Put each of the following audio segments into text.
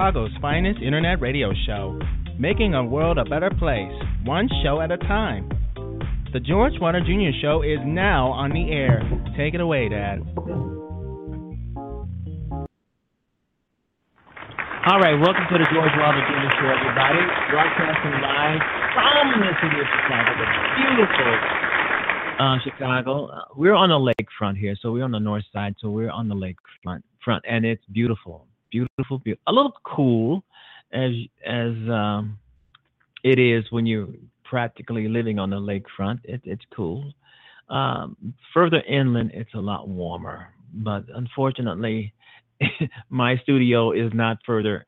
Chicago's finest internet radio show, making a world a better place, one show at a time. The George Wilder Jr. Show is now on the air. Take it away, Dad. All right, welcome to the George Wilder Jr. Show, everybody. Broadcasting live from the city of Chicago, the beautiful uh, Chicago. Uh, we're on the lakefront here, so we're on the north side, so we're on the lakefront front, and it's beautiful, beautiful, beautiful. A little cool, as as um, it is when you're practically living on the lakefront. It, it's cool. Um, further inland, it's a lot warmer, but unfortunately, my studio is not further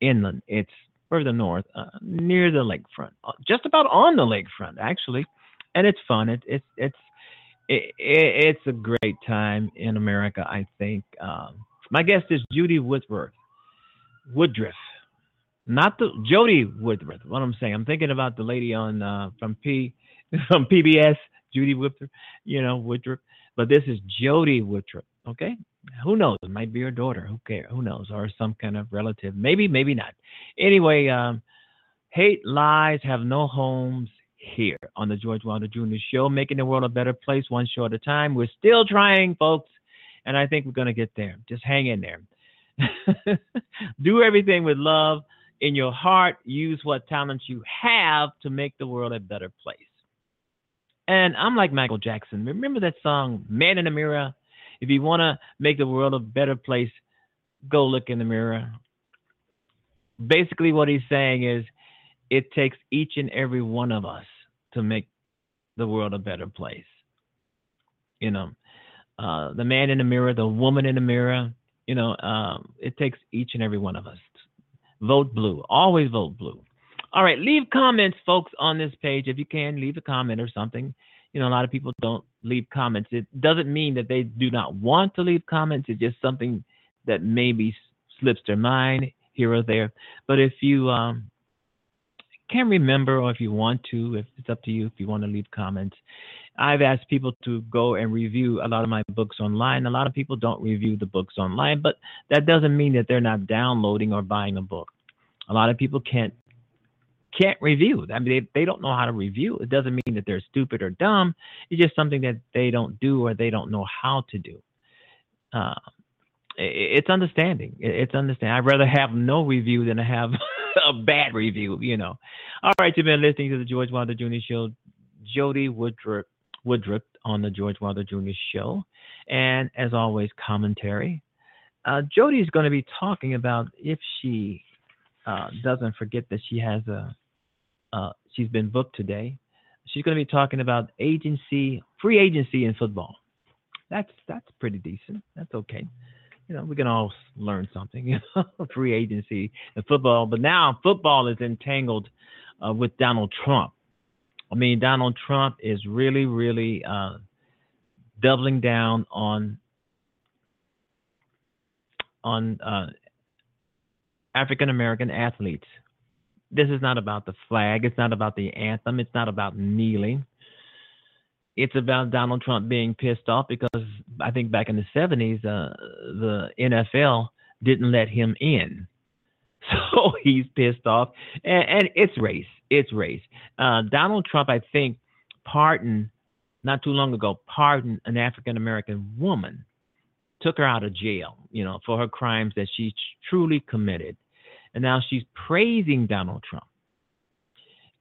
inland. It's further north, uh, near the lakefront, uh, just about on the lakefront, actually, and it's fun. It, it's it's it, it, it's a great time in America. I think. Um, my guest is Judy Woodworth, Woodruff, not the Jody Woodruff. What I'm saying, I'm thinking about the lady on uh, from P from PBS, Judy Woodruff. You know Woodruff, but this is Jody Woodruff. Okay, who knows? It might be her daughter. Who cares? Who knows? Or some kind of relative. Maybe, maybe not. Anyway, um, hate lies have no homes here on the George Wilder Jr. Show, making the world a better place one show at a time. We're still trying, folks, and I think we're going to get there. Just hang in there. Do everything with love in your heart. Use what talents you have to make the world a better place. And I'm like Michael Jackson. Remember that song, Man in the Mirror? If you want to make the world a better place, go look in the mirror. Basically, what he's saying is it takes each and every one of us to make the world a better place. You know, uh, the man in the mirror, the woman in the mirror, you know, um, it takes each and every one of us. Vote blue. Always vote blue. All right, leave comments, folks, on this page. If you can, leave a comment or something. You know, a lot of people don't leave comments. It doesn't mean that they do not want to leave comments. It's just something that maybe slips their mind here or there. But if you um, can remember, or if you want to, if it's up to you, if you want to leave comments, I've asked people to go and review a lot of my books online. A lot of people don't review the books online, but that doesn't mean that they're not downloading or buying a book. A lot of people can't can't review. I mean, they, they don't know how to review. It doesn't mean that they're stupid or dumb. It's just something that they don't do or they don't know how to do. Uh, it's understanding. It's understanding. I'd rather have no review than to have a bad review, you know. All right, you've been listening to the George Wilder Jr. Show. Jody Woodruff Woodruff on the George Wilder Jr. Show. And as always, commentary. Uh, Jody is going to be talking about if she uh, doesn't forget that she has a, uh, she's been booked today. She's going to be talking about agency, free agency in football. That's that's pretty decent. That's okay. You know, we can all learn something. You know, free agency in football, but now football is entangled uh, with Donald Trump. I mean, Donald Trump is really, really uh, doubling down on on uh, African American athletes. This is not about the flag. It's not about the anthem. It's not about kneeling. It's about Donald Trump being pissed off because I think back in the 70s, uh, the NFL didn't let him in. So he's pissed off. And, and it's race its race. Uh, Donald Trump, I think, pardoned not too long ago, pardoned an African American woman, took her out of jail, you know, for her crimes that she truly committed, and now she's praising Donald Trump.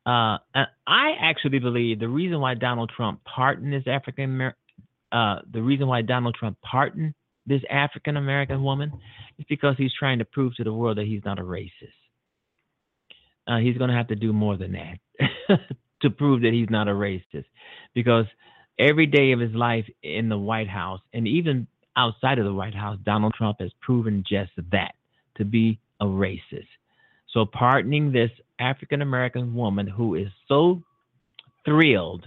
Uh, and I actually believe the reason why Donald Trump pardoned this African American, uh, the reason why Donald Trump pardoned this African American woman is because he's trying to prove to the world that he's not a racist uh, he's going to have to do more than that to prove that he's not a racist. Because every day of his life in the White House and even outside of the White House, Donald Trump has proven just that to be a racist. So, pardoning this African American woman who is so thrilled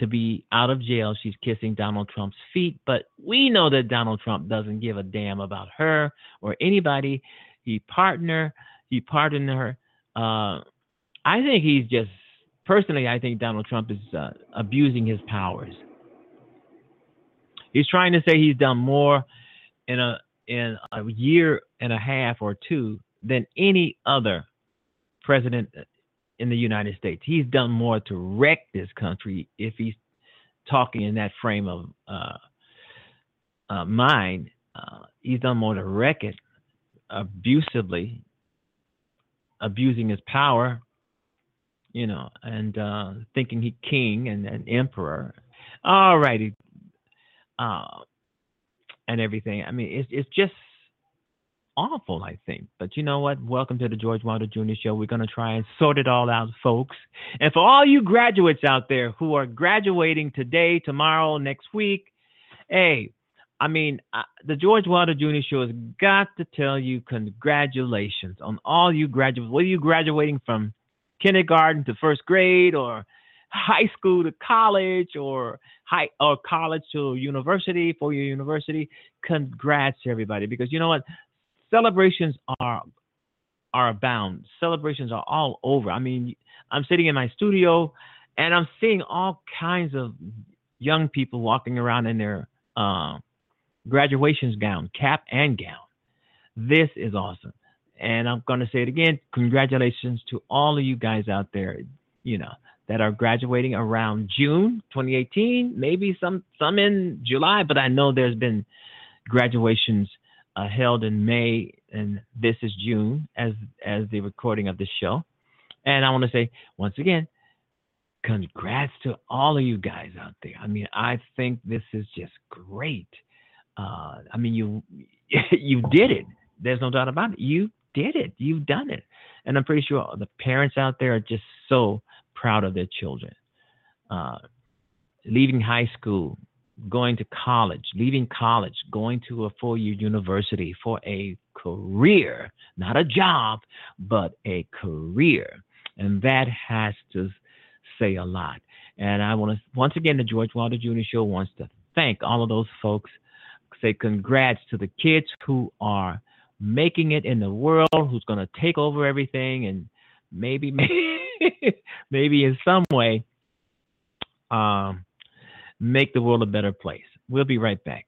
to be out of jail, she's kissing Donald Trump's feet. But we know that Donald Trump doesn't give a damn about her or anybody. He pardoned her. He pardoned her uh, I think he's just personally. I think Donald Trump is uh, abusing his powers. He's trying to say he's done more in a in a year and a half or two than any other president in the United States. He's done more to wreck this country if he's talking in that frame of uh, uh, mind. Uh, he's done more to wreck it abusively, abusing his power, you know, and uh, thinking he king and an emperor. All righty. Uh, and everything. I mean, it's it's just awful, I think. But you know what? Welcome to the George Wilder Jr. Show. We're going to try and sort it all out, folks. And for all you graduates out there who are graduating today, tomorrow, next week, hey, I mean, uh, the George Wilder Jr. Show has got to tell you congratulations on all you graduates. Whether you're graduating from kindergarten to first grade or high school to college or high or college to university for your university congrats everybody because you know what celebrations are are abound. Celebrations are all over. I mean i'm sitting in my studio and i'm seeing all kinds of young people walking around in their uh, graduations gown cap and gown. This is awesome. And i'm going to say it again congratulations to all of you guys out there you know that are graduating around June 2018, maybe some some in July, but I know there's been graduations uh, held in May, and this is June as as the recording of this show. And I want to say once again, congrats to all of you guys out there. I mean, I think this is just great. Uh, I mean, you you did it. There's no doubt about it. You did it. You've done it. And I'm pretty sure the parents out there are just so proud of their children. Uh, leaving high school, going to college, leaving college, going to a four year university for a career, not a job, but a career. And that has to say a lot. And I want to, once again, the George Wilder Jr. Show wants to thank all of those folks, say congrats to the kids who are making it in the world, who's going to take over everything and maybe, maybe maybe in some way um, make the world a better place. We'll be right back.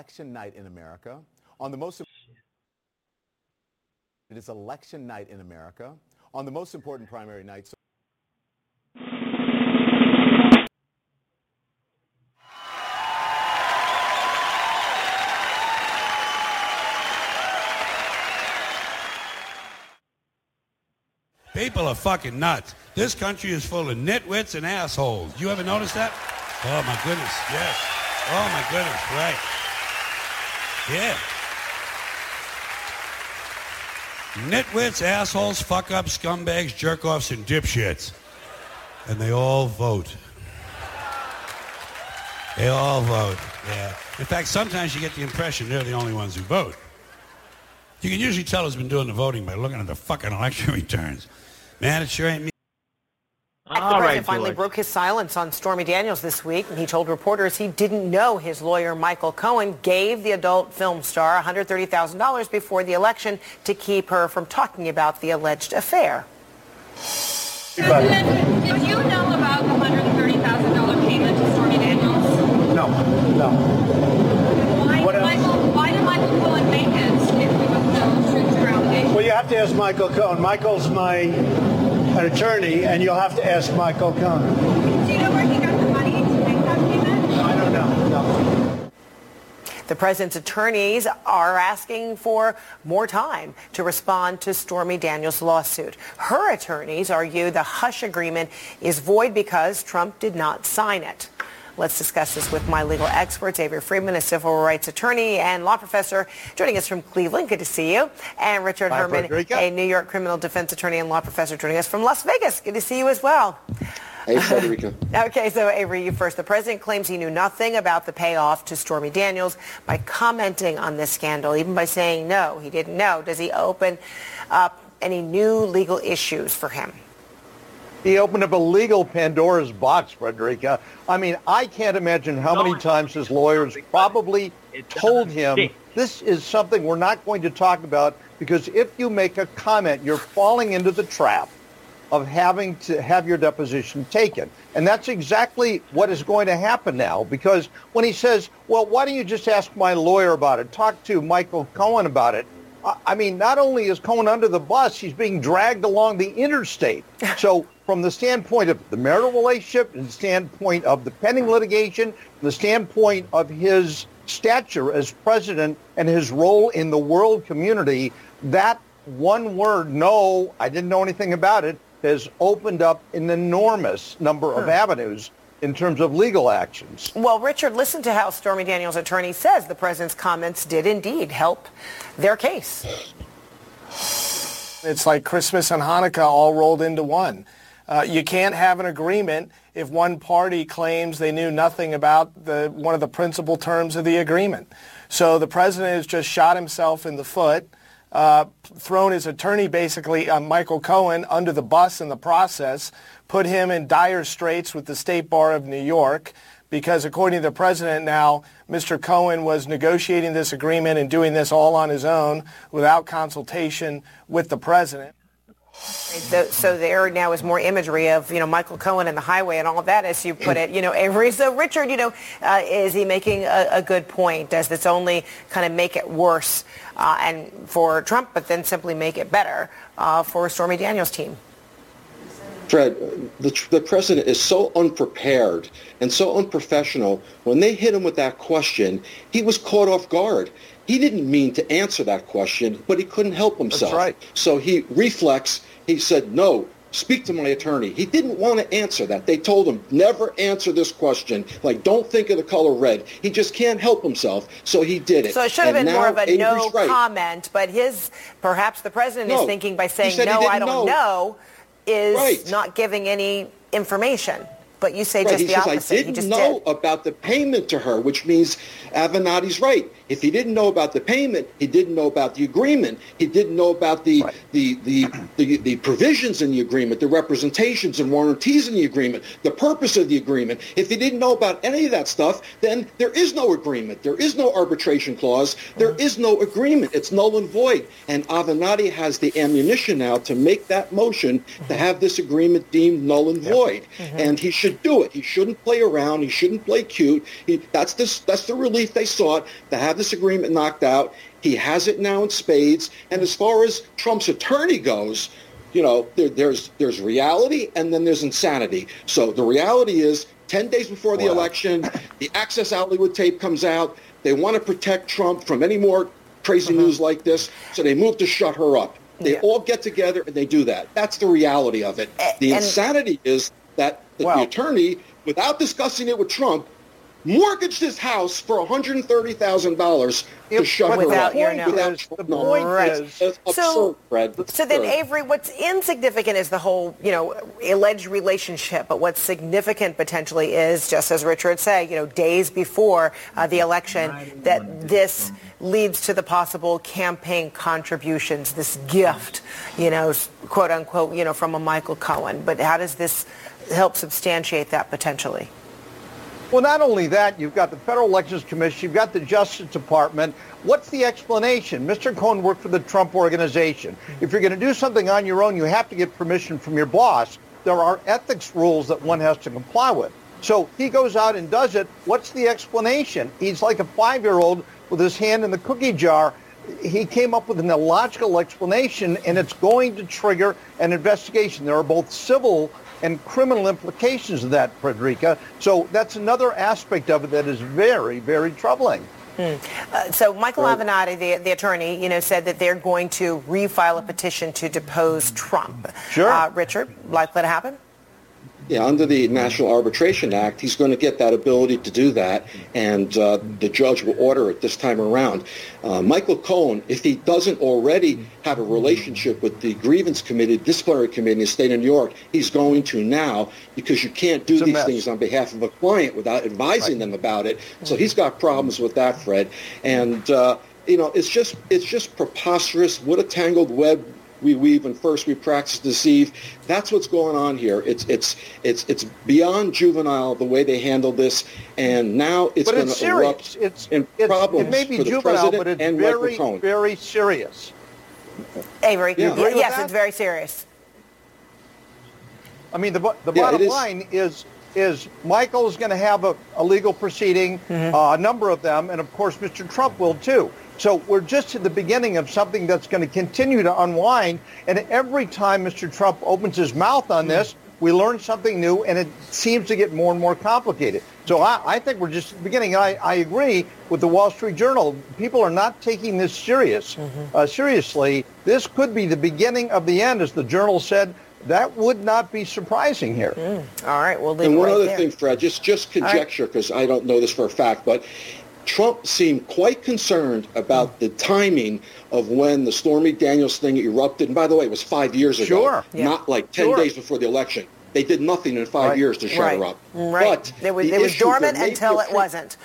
Election night in America. On the most it is election night in America. On the most important primary night. So People are fucking nuts. This country is full of nitwits and assholes. You ever notice that? Oh my goodness, yes. Oh my goodness, right. Yeah. Nitwits, assholes, fuck ups, scumbags, jerk offs, and dipshits. And they all vote. They all vote, yeah. In fact, sometimes you get the impression they're the only ones who vote. You can usually tell who's been doing the voting by looking at the fucking election returns. Man, it sure ain't me. The president finally broke his silence on Stormy Daniels this week. and He told reporters he didn't know his lawyer, Michael Cohen, gave the adult film star $130,000 before the election to keep her from talking about the alleged affair. Did you know about the $130,000 payment to Stormy Daniels? No, no. Why, What did? Michael, why did Michael Cohen make it if there was no truth to allegation? Well, you have to ask Michael Cohen. Michael's my an attorney, and you'll have to ask Michael Cohen. Do you know where he got the money to make that payment? I don't know. No. The president's attorneys are asking for more time to respond to Stormy Daniels' lawsuit. Her attorneys argue the hush agreement is void because Trump did not sign it. Let's discuss this with my legal experts, Avery Friedman, a civil rights attorney and law professor, joining us from Cleveland. Good to see you. And Richard Hi, Herman, Fredricka. a New York criminal defense attorney and law professor, joining us from Las Vegas. Good to see you as well. Hey, Fredricka. Okay, so Avery, you first. The president claims he knew nothing about the payoff to Stormy Daniels by commenting on this scandal, even by saying no, he didn't know. Does he open up any new legal issues for him? He opened up a legal Pandora's box, Fredricka. I mean, I can't imagine how many times his lawyers probably told him this is something we're not going to talk about because if you make a comment, you're falling into the trap of having to have your deposition taken. And that's exactly what is going to happen now because when he says, well, why don't you just ask my lawyer about it? Talk to Michael Cohen about it. I- mean, not only is Cohen under the bus, he's being dragged along the interstate. So from the standpoint of the marital relationship, and the standpoint of the pending litigation, from the standpoint of his stature as president and his role in the world community, that one word, no, I didn't know anything about it, has opened up an enormous number of hmm. avenues in terms of legal actions. Well, Richard, listen to how Stormy Daniels' attorney says the president's comments did indeed help their case. It's like Christmas and Hanukkah all rolled into one. Uh, you can't have an agreement if one party claims they knew nothing about the, one of the principal terms of the agreement. So the president has just shot himself in the foot, uh, thrown his attorney, basically uh, Michael Cohen, under the bus in the process, put him in dire straits with the State Bar of New York because according to the president now, Mr. Cohen was negotiating this agreement and doing this all on his own without consultation with the president. So, so there now is more imagery of, you know, Michael Cohen and the highway and all of that, as you put it, you know, Avery. So Richard, you know, uh, is he making a, a good point? Does this only kind of make it worse uh, and for Trump, but then simply make it better uh, for Stormy Daniels' team? Fred, the, the president is so unprepared and so unprofessional. When they hit him with that question, he was caught off guard. He didn't mean to answer that question, but he couldn't help himself. That's right. So he reflex. He said, "No, speak to my attorney." He didn't want to answer that. They told him, "Never answer this question. Like, don't think of the color red." He just can't help himself, so he did it. So it should have And been more of a Avery's no right. comment, but his, perhaps the president is thinking by saying, no, I don't know. know, is Right. not giving any information. But you say Right, just he the says, opposite. I didn't just know did. about the payment to her, which means Avenatti's right. If he didn't know about the payment, he didn't know about the agreement. He didn't know about the, the, the, the, the provisions in the agreement, the representations and warranties in the agreement, the purpose of the agreement. If he didn't know about any of that stuff, then there is no agreement. There is no arbitration clause. There is no agreement. It's null and void. And Avenatti has the ammunition now to make that motion to have this agreement deemed null and void. Mm-hmm. And he should should do it. He shouldn't play around. He shouldn't play cute. He, that's this. That's the relief they sought to have this agreement knocked out. He has it now in spades. And as far as Trump's attorney goes, you know, there, there's there's reality and then there's insanity. So the reality is, ten days before the wow. election, the Access Hollywood tape comes out. They want to protect Trump from any more crazy uh-huh. news like this, so they move to shut her up. They yeah. all get together and they do that. That's the reality of it. The and, insanity is that the, well, the attorney, without discussing it with Trump, mortgaged his house for $130,000 to shut without her up. Without the point right. is, absurd, so, Fred. So then, Avery, what's insignificant is the whole, you know, alleged relationship. But what's significant potentially is, just as Richard said, you know, days before uh, the election, that this leads to the possible campaign contributions, this gift, you know, quote unquote, you know, from a Michael Cohen. But how does this help substantiate that potentially? Well, not only that, you've got the Federal Elections Commission, you've got the Justice Department. What's the explanation? Mr. Cohen worked for the Trump Organization. Mm-hmm. If you're going to do something on your own, you have to get permission from your boss. There are ethics rules that one has to comply with. So he goes out and does it. What's the explanation? He's like a five-year-old with his hand in the cookie jar. He came up with an illogical explanation, and it's going to trigger an investigation. There are both civil and criminal implications of that, Fredricka. So that's another aspect of it that is very, very troubling. Hmm. Uh, so Michael right. Avenatti, the, the attorney, you know, said that they're going to refile a petition to depose Trump. Sure. Uh, Richard, likely to happen? Yeah, under the National Arbitration Act, he's going to get that ability to do that, and uh, the judge will order it this time around. Uh, Michael Cohen, if he doesn't already have a relationship with the grievance committee, disciplinary committee in the state of New York, he's going to now because you can't do these mess. things on behalf of a client without advising right. them about it. So he's got problems with that, Fred, and. Uh, you know, it's just it's just preposterous. What a tangled web we weave and first we practice deceive. That's what's going on here. It's it's it's it's beyond juvenile the way they handle this, and now it's going to erupt it's, in it's, problems it may be for juvenile, president but it's and very Michael Cohen. very serious. Avery, yeah. yes, it's very serious. I mean, the the yeah, bottom line is is Michael's going to have a, a legal proceeding, mm-hmm. uh, a number of them, and of course Mr. Trump will too. So we're just at the beginning of something that's going to continue to unwind. And every time Mr. Trump opens his mouth on this, we learn something new, and it seems to get more and more complicated. So I, I think we're just beginning. I, I agree with the Wall Street Journal. People are not taking this serious, mm-hmm. uh, seriously. This could be the beginning of the end, as the Journal said. That would not be surprising here. Mm. All right, we'll leave And one right other there. thing, Fred, just just conjecture because right. I don't know this for a fact, but Trump seemed quite concerned about hmm. the timing of when the Stormy Daniels thing erupted. And by the way, it was five years ago, sure. yeah. not like 10 sure. days before the election. They did nothing in five right. years to shut right. her up. Right. But it was, the it was issue, dormant until it wasn't.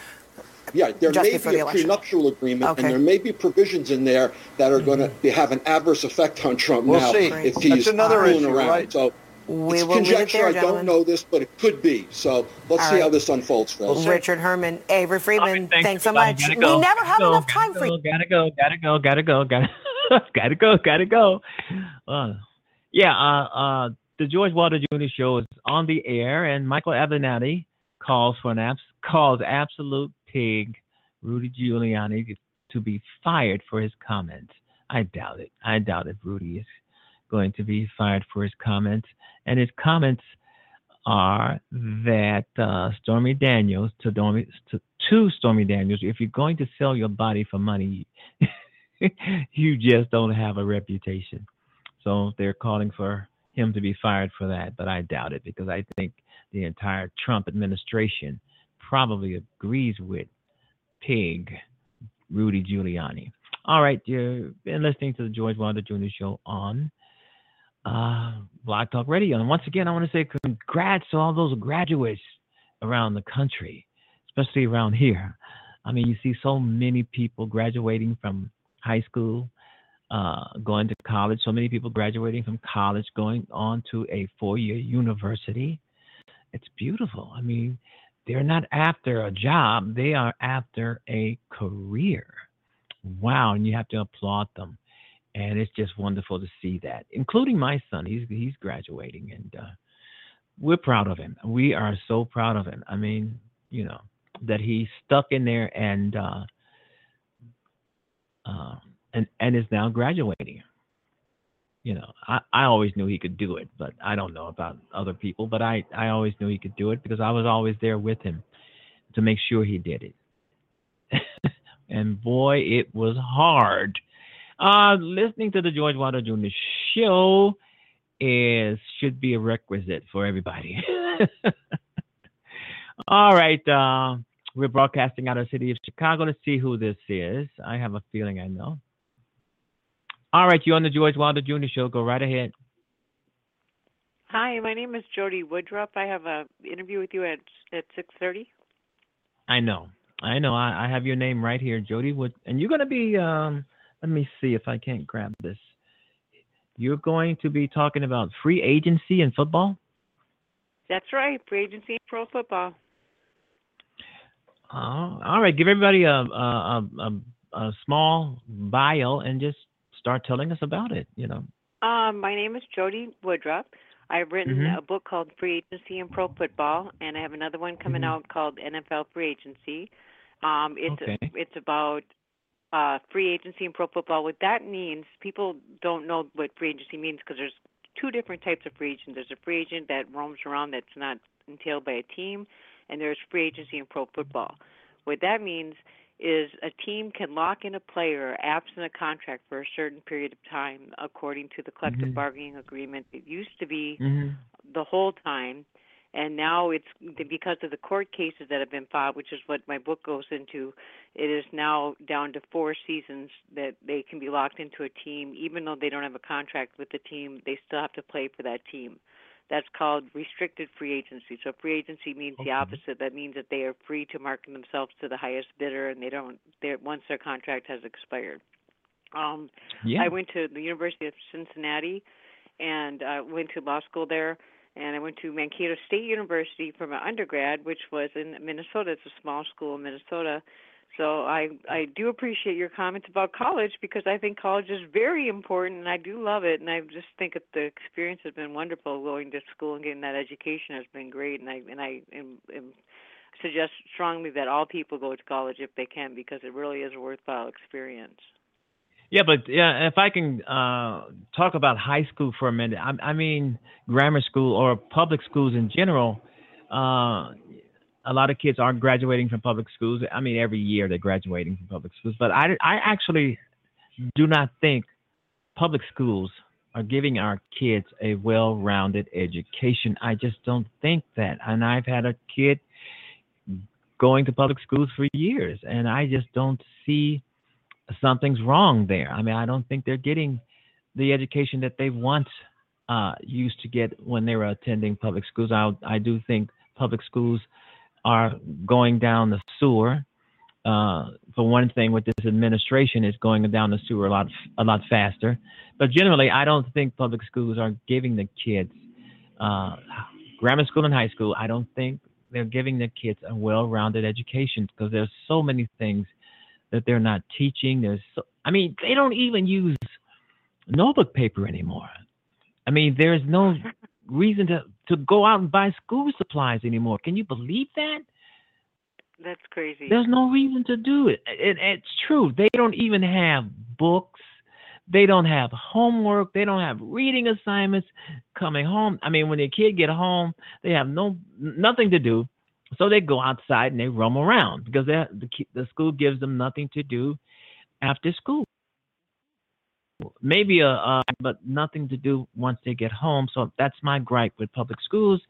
Yeah, there Just may be the a prenuptial agreement, okay. and there may be provisions in there that are mm-hmm. going to have an adverse effect on Trump we'll now see. if That's he's another fooling issue, around. right? So we it's will conjecture. There, I don't know this, but it could be. So let's All see right. how this unfolds, Phil. Richard Herman, Avery Friedman, Right, thanks, thanks so everybody. much. Gotta go. We never have Gotta enough go. time gotta for you. go, Gotta go, gotta go, gotta go, gotta gotta go, gotta go. Uh, yeah, uh, uh, the George Wilder Jr. show is on the air, and Michael Avenatti calls for an abs- calls absolute pig Rudy Giuliani to be fired for his comments. I doubt it. I doubt if Rudy is going to be fired for his comments. And his comments are that uh, Stormy Daniels to, to, to Stormy Daniels, if you're going to sell your body for money, you just don't have a reputation. So they're calling for him to be fired for that, but I doubt it because I think the entire Trump administration probably agrees with Pig Rudy Giuliani. All right, you've been listening to the George Wilder Jr. Show on uh, Blog Talk Radio. And once again, I want to say congrats to all those graduates around the country, especially around here. I mean, you see so many people graduating from high school, uh, going to college, so many people graduating from college, going on to a four year university. It's beautiful. I mean, they're not after a job, they are after a career. Wow. And you have to applaud them and it's just wonderful to see that, including my son. He's he's graduating, and uh, we're proud of him. We are so proud of him. I mean, you know, that he stuck in there and uh, uh, and and is now graduating. You know, I, I always knew he could do it, but I don't know about other people. But I, I always knew he could do it because I was always there with him to make sure he did it. and boy, it was hard. Uh, listening to the George Wilder Jr. show is should be a requisite for everybody. All right, uh, we're broadcasting out of the city of Chicago. Let's see who this is. I have a feeling I know. All right, you're on the George Wilder Jr. show. Go right ahead. Hi, my name is Jody Woodruff. I have a interview with you at at six thirty. I know. I know. I, I have your name right here, Jody Wood, and you're going to be. Um, let me see if I can't grab this. You're going to be talking about free agency in football. That's right, free agency in pro football. Uh, all right, give everybody a, a, a, a small bio and just start telling us about it. You know. Um, my name is Jody Woodruff. I've written Mhm. a book called Free Agency in Pro Football, and I have another one coming Mhm. out called NFL Free Agency. Um, it's Okay. it's about uh, free agency in pro football. What that means, people don't know what free agency means because there's two different types of free agents. There's a free agent that roams around that's not entailed by a team, and there's free agency in pro football. What that means is a team can lock in a player absent a contract for a certain period of time according to the collective Mhm. bargaining agreement. It used to be Mhm. the whole time and now it's because of the court cases that have been filed which is what my book goes into it is now down to four seasons that they can be locked into a team. Even though they don't have a contract with the team they still have to play for that team. That's called restricted free agency. So free agency means the opposite. That means that they are free to market themselves to the highest bidder and they don't they once their contract has expired. Um Yeah. I went to the University of Cincinnati and uh, went to law school there. And I went to Mankato State University for my undergrad, which was in Minnesota. It's a small school in Minnesota. So I I do appreciate your comments about college because I think college is very important and I do love it and I just think that the experience has been wonderful going to school and getting that education has been great and I and I am, am suggest strongly that all people go to college if they can because it really is a worthwhile experience. Yeah, but yeah, if I can uh, talk about high school for a minute, I, I mean grammar school or public schools in general. Uh, a lot of kids aren't graduating from public schools. I mean, every year they're graduating from public schools. But I, I actually do not think public schools are giving our kids a well-rounded education. I just don't think that. And I've had a kid going to public schools for years, and I just don't see something's wrong there. I mean, I don't think they're getting the education that they once uh, used to get when they were attending public schools. I, I do think public schools are going down the sewer. Uh, for one thing, with this administration, is going down the sewer a lot a lot faster. But generally, I don't think public schools are giving the kids uh, grammar school and high school. I don't think they're giving the kids a well-rounded education because there's so many things that they're not teaching. There's, so, I mean, they don't even use notebook paper anymore. I mean, there's no reason to to go out and buy school supplies anymore. Can you believe that? That's crazy. There's no reason to do it. it. It's true. They don't even have books. They don't have homework. They don't have reading assignments coming home. I mean, when the kid get home, they have no nothing to do. So they go outside and they roam around because the the school gives them nothing to do after school. Maybe a uh, but nothing to do once they get home. So that's my gripe with public schools,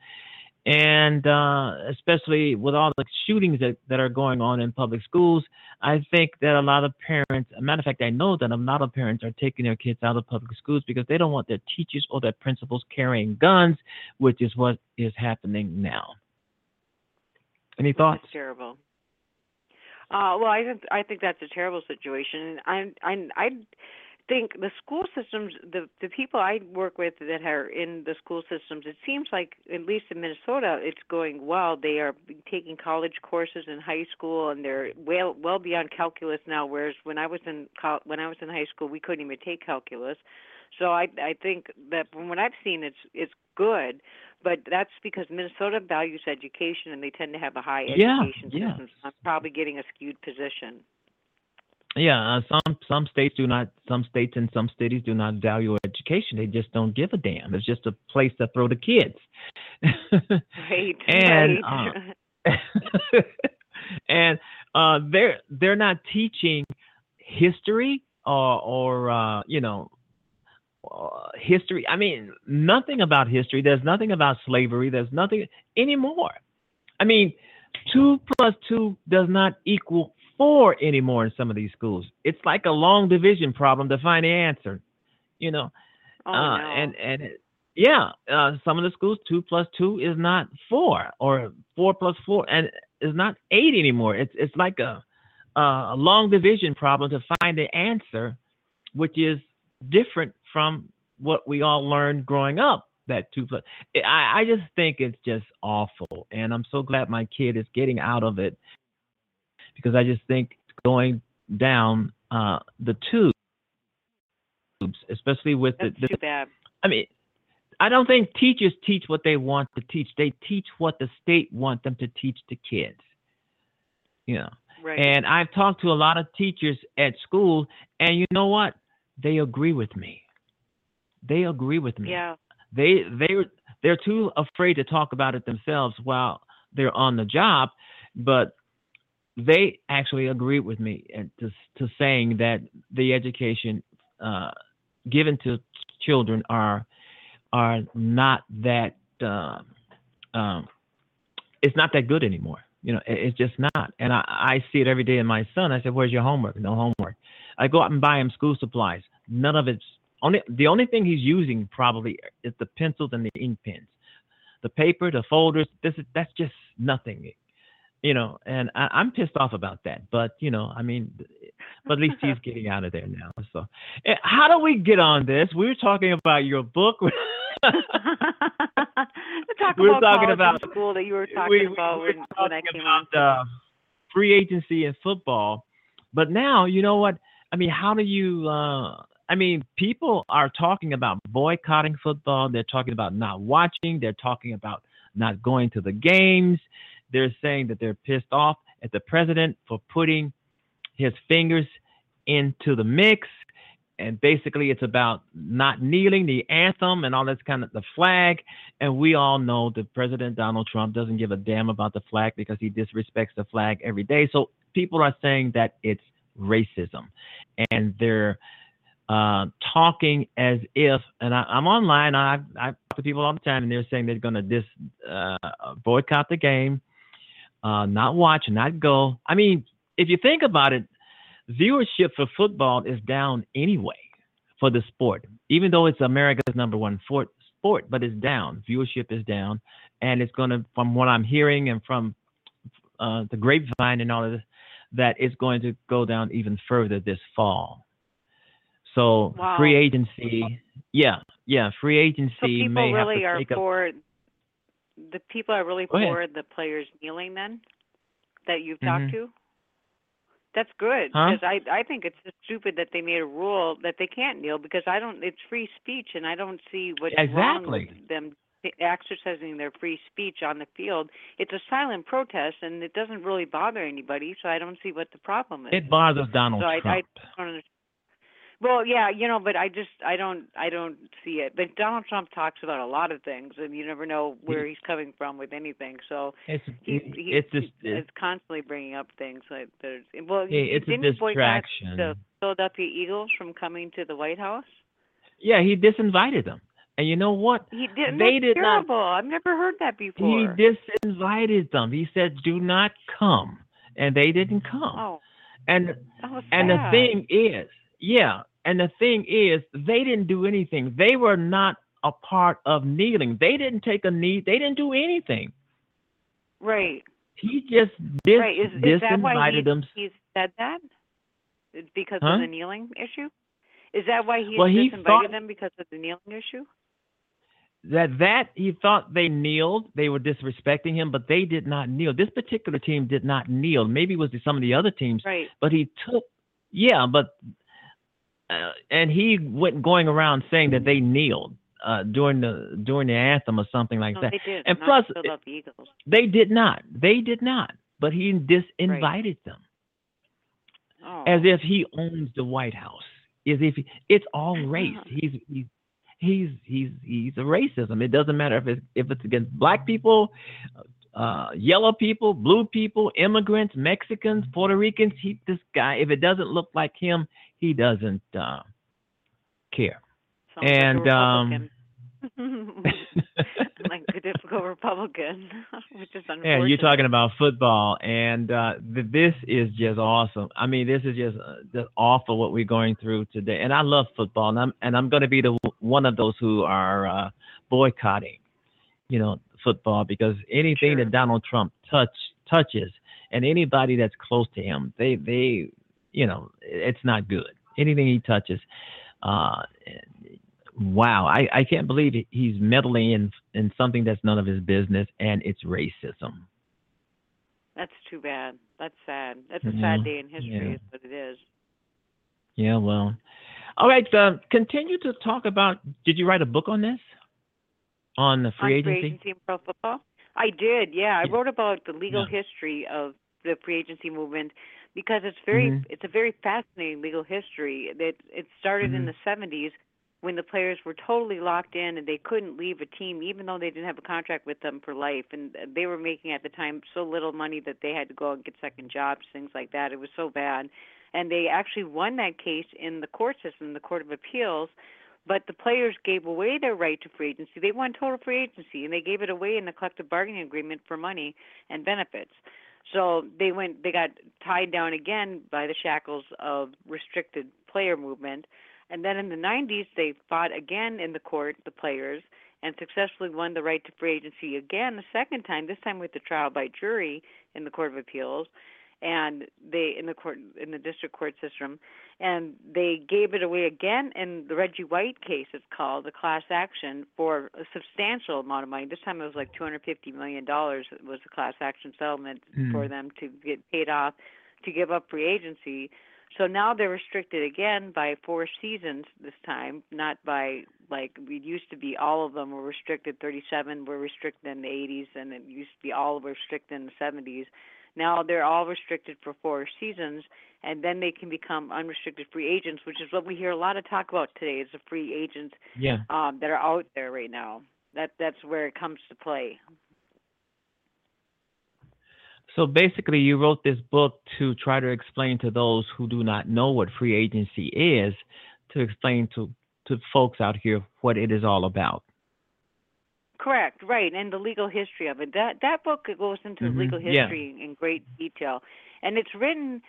and uh, especially with all the shootings that, that are going on in public schools. I think that a lot of parents, a matter of fact, I know that a lot of parents are taking their kids out of public schools because they don't want their teachers or their principals carrying guns, which is what is happening now. Any thoughts? That's terrible. Uh, well, I think I think that's a terrible situation, and I I I think the school systems, the the people I work with that are in the school systems, it seems like at least in Minnesota, it's going well. They are taking college courses in high school, and they're well well beyond calculus now. Whereas when I was in col- when I was in high school, we couldn't even take calculus. So I I think that from what I've seen, it's it's good, but that's because Minnesota values education and they tend to have a high Yeah, education yeah. system. So I'm probably getting a skewed position. Yeah, uh, some some states do not. Some states and some cities do not value education. They just don't give a damn. It's just a place to throw the kids. Right. and right. uh, and uh, they're they're not teaching history or or uh, you know uh, history. I mean, nothing about history. There's nothing about slavery. There's nothing anymore. I mean, two plus two does not equal four anymore in some of these schools. It's like a long division problem to find the answer. You know, oh, uh, no. and and it- yeah, uh, some of the schools two plus two is not four, or four plus four, and is not eight anymore. It's it's like a a long division problem to find the answer, which is different from what we all learned growing up. That two plus, I I just think it's just awful, and I'm so glad my kid is getting out of it because I just think going down uh, the tubes, especially with the, That's the too bad. I mean, I don't think teachers teach what they want to teach. They teach what the state want them to teach the kids. You know. Right. And I've talked to a lot of teachers at school, and you know what? They agree with me. They agree with me. yeah. They they they're too afraid to talk about it themselves while they're on the job, but they actually agree with me and to to saying that the education uh, given to children are are not that uh, um, it's not that good anymore. You know, it- it's just not. And I, I see it every day in my son. I said, "Where's your homework?" No homework. I go out and buy him school supplies. None of it's only the only thing he's using probably is the pencils and the ink pens, the paper, the folders. This is that's just nothing. You know, and I, I'm pissed off about that. But you know, I mean, but at least he's getting out of there now. So, eh, how do we get on this? We were talking about your book. Talk we were talking about and school that you were talking we, we about were when, when I talking came about uh, free agency in football, but now you know what? I mean, how do you? Uh, I mean, people are talking about boycotting football. They're talking about not watching. They're talking about not going to the games. They're saying that they're pissed off at the president for putting his fingers into the mix. And basically, it's about not kneeling, the anthem, and all this kind of the flag. And we all know that President Donald Trump doesn't give a damn about the flag because he disrespects the flag every day. So people are saying that it's racism, and they're uh, talking as if. And I, I'm online. I I talk to people all the time, and they're saying they're going to dis uh, boycott the game, uh, not watch, not go. I mean, if you think about it, viewership for football is down anyway for the sport, even though it's America's number one sport, sport but it's down. Viewership is down, and it's going to, from what I'm hearing and from uh, the grapevine and all of this, that it's going to go down even further this fall. So Wow. free agency, yeah, yeah, free So agency people may have really to are up. for the people are really Go ahead. for the players kneeling then that you've Mhm. talked to. That's good Huh? because I I think it's stupid that they made a rule that they can't kneel because I don't. It's free speech and I don't see what's wrong Exactly. with them exercising their free speech on the field. It's a silent protest and it doesn't really bother anybody, so I don't see what the problem is. It bothers Donald so I, I Trump. don't understand. Well, yeah, you know, but I just I don't I don't see it. But Donald Trump talks about a lot of things, and you never know where he's coming from with anything. So It's he, he, it's just he is constantly bringing up things like there's well, Yeah, it's a didn't boycott distraction. the Philadelphia Eagles from coming to the White House. yeah, he disinvited them, and you know what? He did. They did not- terrible. I've never heard that before. He disinvited them. He said, "Do not come," and they didn't come. Oh, And and the thing is, yeah, and the thing is, they didn't do anything. They were not a part of kneeling. They didn't take a knee. They didn't do anything. right, He just dis- right. Is is that why he, disinvited them. he said that? Because Huh? of the kneeling issue. Is that why he Well, he disinvited thought- them because of the kneeling issue? that that he thought they kneeled, they were disrespecting him, but they did not kneel. This particular team did not kneel. Maybe it was some of the other teams, Right. but he took, yeah, but uh, and he went going around saying that they kneeled uh, during the during the anthem or something like No, that. they did. And not plus, the they did not. They did not. But he disinvited them Oh. as if he owns the White House. As if he, it's all race. He's he's he's he's he's a racism. It doesn't matter if it's if it's against black people, uh, yellow people, blue people, immigrants, Mexicans, Puerto Ricans. He this guy. If it doesn't look like him, he doesn't uh, care. Sounds like and um, like a typical Republican, which is unfortunate. Yeah, you're talking about football, and uh, th- this is just awesome. I mean, this is just uh, just awful what we're going through today. And I love football, and I'm and I'm going to be the one of those who are uh, boycotting, you know, football because anything that Donald Trump touch touches, and anybody that's close to him, they they, you know, it's not good. Anything he touches. Uh, wow, I, I can't believe he's meddling in in something that's none of his business, and it's racism. That's too bad. That's sad. That's a Yeah, sad day in history, yeah. is what it is. Yeah, well, all right. Uh, continue to talk about. Did you write a book on this? On the free On agency? free agency and pro football? I did, yeah. I wrote about the legal Yeah. history of the free agency movement because it's very Mhm. it's a very fascinating legal history. That it started in Mhm. the 70s when the players were totally locked in and they couldn't leave a team even though they didn't have a contract with them for life and they were making at the time so little money that they had to go and get second jobs things like that it was so bad and they actually won that case in the court system the court of appeals but the players gave away their right to free agency they won total free agency and they gave it away in the collective bargaining agreement for money and benefits so they went they got tied down again by the shackles of restricted player movement and then in the 90s, they fought again in the court, the players, and successfully won the right to free agency again the second time. This time with the trial by jury in the Court of Appeals, and they in the court in the district court system, and they gave it away again in the Reggie White case. It's called the class action for a substantial amount of money. This time it was like 250 million dollars was the class action settlement Mm. for them to get paid off to give up free agency. So now they're restricted again by four seasons this time, not by like it used to be all of them were restricted. 37 were restricted in the 80s, and it used to be all were restricted in the 70s. Now they're all restricted for four seasons, and then they can become unrestricted free agents, which is what we hear a lot of talk about today. Is the free agents Yeah. um, that are out there right now. That that's where it comes to play. So basically, you wrote this book to try to explain to those who do not know what free agency is, to explain to to folks out here what it is all about. Correct, right, and the legal history of it. That that book goes into Mhm, legal yeah. history in great detail, and it's written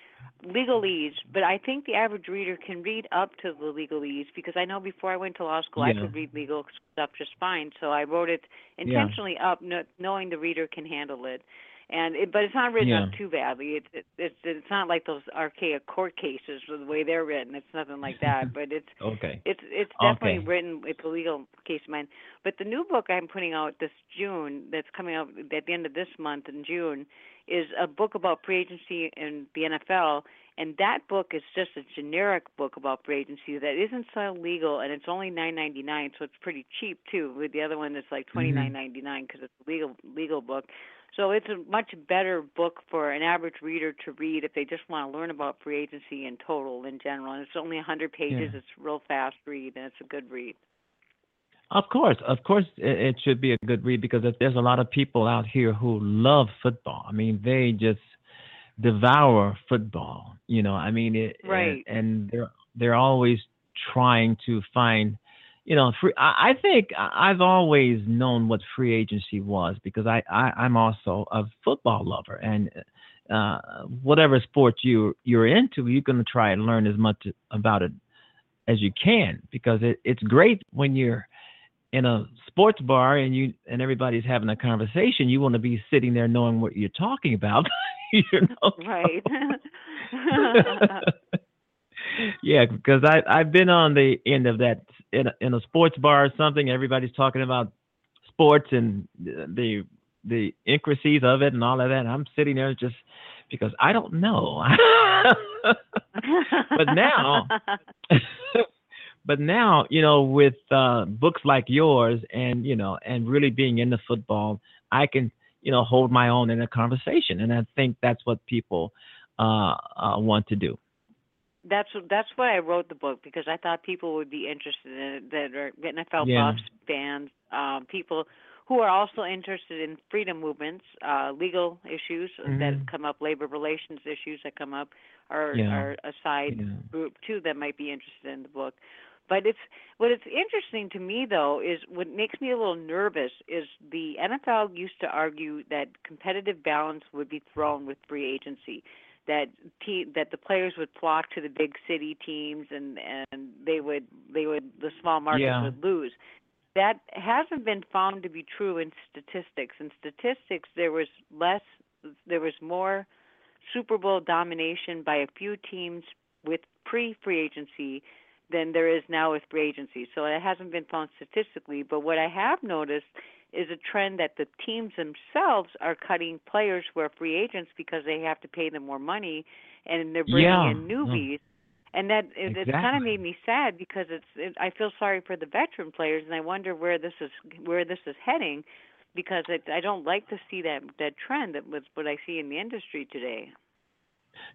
legalese. But I think the average reader can read up to the legalese because I know before I went to law school, I could read legal stuff just fine. So I wrote it intentionally up, kno- knowing the reader can handle it. And it, but it's not written up too badly. It's it, it's it's not like those archaic court cases with the way they're written. It's nothing like that. But it's Okay. it's it's definitely Okay. written with a legal case in mind. But the new book I'm putting out this June, that's coming out at the end of this month in June, is a book about free agency in the NFL. And that book is just a generic book about free agency that isn't so legal, and it's only nine ninety nine, so it's pretty cheap too. With the other one, it's like mm-hmm. twenty nine ninety nine because it's a legal legal book. So it's a much better book for an average reader to read if they just want to learn about free agency in total in general. And it's only 100 pages. Yeah. It's a real fast read and it's a good read. Of course, of course, it, should be a good read because there's a lot of people out here who love football. I mean, they just devour football. You know, I mean, it, Right. And, and they're they're always trying to find, you know, free. I, I think I've always known what free agency was because I, I I'm also a football lover and. Uh, whatever sport you you're into, you're gonna try and learn as much about it as you can because it, it's great when you're in a sports bar and you and everybody's having a conversation, you want to be sitting there knowing what you're talking about. you know? Right. yeah, because I I've been on the end of that in a, in a sports bar or something. Everybody's talking about sports and the the intricacies of it and all of that. And I'm sitting there just because I don't know. but now, but now, you know, with uh, books like yours, and you know, and really being into football, I can, you know, hold my own in a conversation, and I think that's what people uh, uh, want to do. That's that's why I wrote the book because I thought people would be interested in it that are NFL Yeah. buffs, fans, um, people who are also interested in freedom movements, uh, legal issues that Mhm. come up, labor relations issues that come up, are Yeah. are a side Yeah. group too that might be interested in the book. But it's what it's interesting to me though is what makes me a little nervous is the NFL used to argue that competitive balance would be thrown with free agency that te- that the players would flock to the big city teams and and they would they would the small markets Yeah. would lose. That hasn't been found to be true in statistics. In statistics, there was less, there was more Super Bowl domination by a few teams with pre-free agency than there is now with free agency. So it hasn't been found statistically. But what I have noticed is a trend that the teams themselves are cutting players who are free agents because they have to pay them more money, and they're bringing Yeah. in newbies. And that it, it's kind of made me sad because it's it, I feel sorry for the veteran players, and I wonder where this is where this is heading, because it, I don't like to see that that trend that was what I see in the industry today.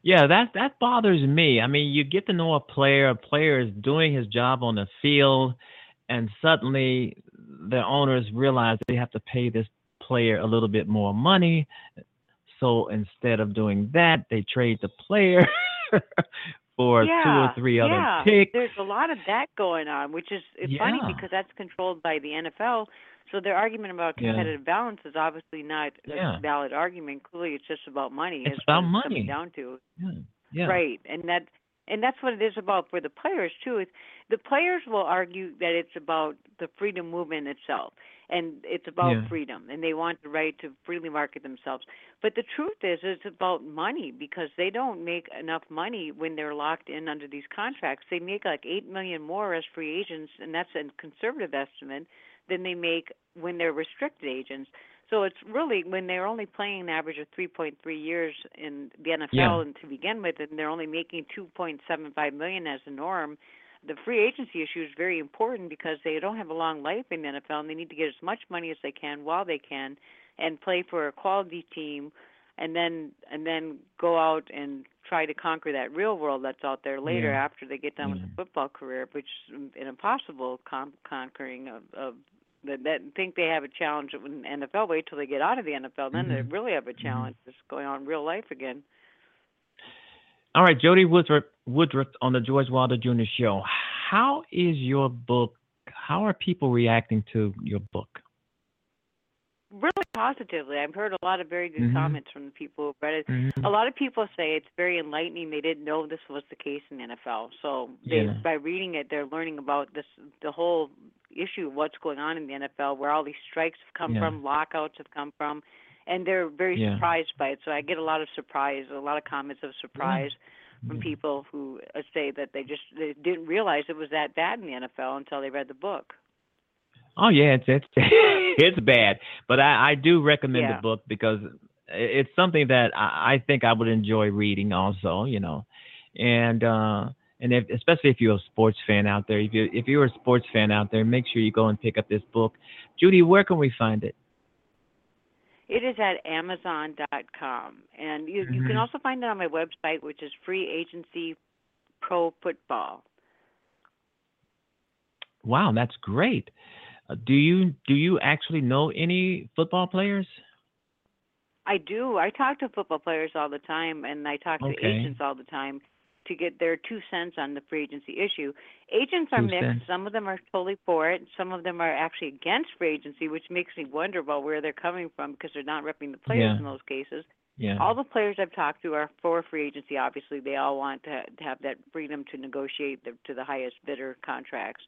Yeah, that that bothers me. I mean, you get to know a player, a player is doing his job on the field, and suddenly the owners realize they have to pay this player a little bit more money. So instead of doing that, they trade the player for yeah, two or three other yeah. picks. There's a lot of that going on, which is it's funny because that's controlled by the NFL. So their argument about Yeah. competitive balance is obviously not Yeah. a valid argument. Clearly, it's just about money. It's about money. down to. Yeah. Yeah. Right, and that and that's what it is about for the players too. Is the players will argue that it's about the freedom movement itself, and it's about Yeah. freedom, and they want the right to freely market themselves. But the truth is, it's about money because they don't make enough money when they're locked in under these contracts. They make like eight million more as free agents, and that's a conservative estimate than they make when they're restricted agents. So it's really when they're only playing an average of 3.3 years in the NFL Yeah. and to begin with, and they're only making 2.75 million as the norm. The free agency issue is very important because they don't have a long life in the NFL, and they need to get as much money as they can while they can, and play for a quality team, and then and then go out and try to conquer that real world that's out there later Yeah. after they get done with Yeah. the football career, which is an impossible con- conquering of, of that, that think they have a challenge in NFL. Wait till they get out of the NFL, then they Mhm. really have a challenge. It's going on in real life again. All right, Jodi Woodruff, Woodruff on the George Wilder Jr. Show. How is your book? How are people reacting to your book? Really positively. I've heard a lot of very good Mhm. comments from the people who've read it. Mhm. A lot of people say it's very enlightening. They didn't know this was the case in the NFL. So they, Yeah. by reading it, they're learning about this, the whole issue of what's going on in the NFL, where all these strikes have come Yeah. from, lockouts have come from, and they're very Yeah. surprised by it. So I get a lot of surprise, a lot of comments of surprise from people who uh, say that they just they didn't realize it was that bad in the NFL until they read the book. Oh yeah, it's it's it's bad, but I I do recommend Yeah. the book because it's something that I, I think I would enjoy reading also, you know, and uh and if, especially if you're a sports fan out there, if you if you're a sports fan out there, make sure you go and pick up this book. Judy, where can we find it? It is at Amazon.com, and you you can Mhm. also find it on my website, which is Free Agency Pro Football. Wow, that's great. Do you do you actually know any football players? I do. I talk to football players all the time, and I talk to agents all the time to get their two cents on the free agency issue. Agents are Two mixed. cents. Some of them are totally for it. Some of them are actually against free agency, which makes me wonder about where they're coming from because they're not repping the players Yeah. in those cases. Yeah. All the players I've talked to are for free agency. Obviously, they all want to, to have that freedom to negotiate the, to the highest bidder contracts.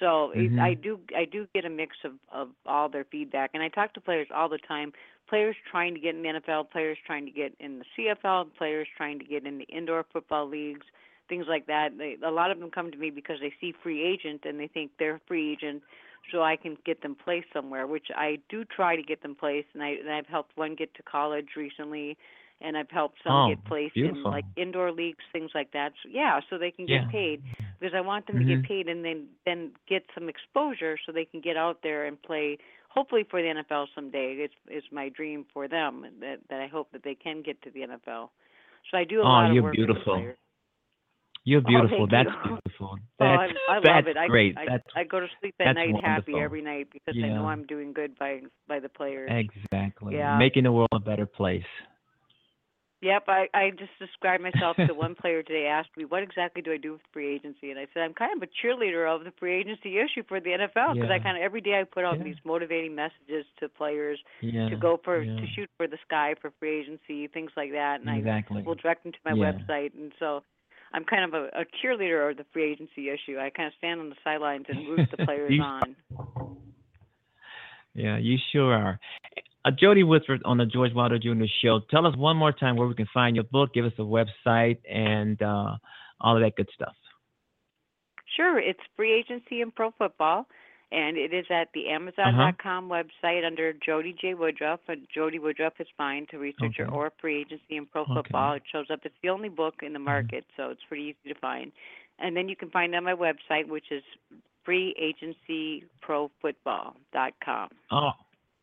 So it, Mhm. I do I do get a mix of of all their feedback, and I talk to players all the time. Players trying to get in the NFL, players trying to get in the CFL, players trying to get in the indoor football leagues, things like that. They, a lot of them come to me because they see free agent and they think they're free agent, so I can get them placed somewhere, which I do try to get them placed, and I and I've helped one get to college recently, and I've helped some Oh, get placed in like indoor leagues, things like that. So, yeah, so they can get Yeah. paid. Because I want them to Mhm. get paid and then then get some exposure so they can get out there and play. Hopefully for the NFL someday. It's it's my dream for them that that I hope that they can get to the NFL. So I do a Oh, lot of you're work with the beautiful. You're Oh, beautiful. thank That's you. beautiful. Oh, That's I, I that's love it. I, great. I, that's I go to sleep at night happy every night because I know I'm doing good by by the players. exactly Yeah. making the world a better place. Yep, I I just described myself to one player today. Asked me what exactly do I do with free agency, and I said I'm kind of a cheerleader of the free agency issue for the NFL because I kind of every day I put out Yeah. these motivating messages to players Yeah. to go for yeah. to shoot for the sky for free agency, things like that, and Exactly. I will direct them to my Yeah. website, and so. I'm kind of a, a cheerleader of the free agency issue. I kind of stand on the sidelines and root the players on. Yeah, you sure are. Uh, Jodi Woodford on the George Wilder Jr. Show. Tell us one more time where we can find your book. Give us a website and uh, all of that good stuff. Sure, it's free agency in pro football, and it is at the Amazon.com website under Jodi J. Woodruff. And Jodi Woodruff is fine to researcher Okay. or free agency in pro Okay. football. It shows up. It's the only book in the market, so it's pretty easy to find. And then you can find it on my website, which is freeagencyprofootball.com. Oh,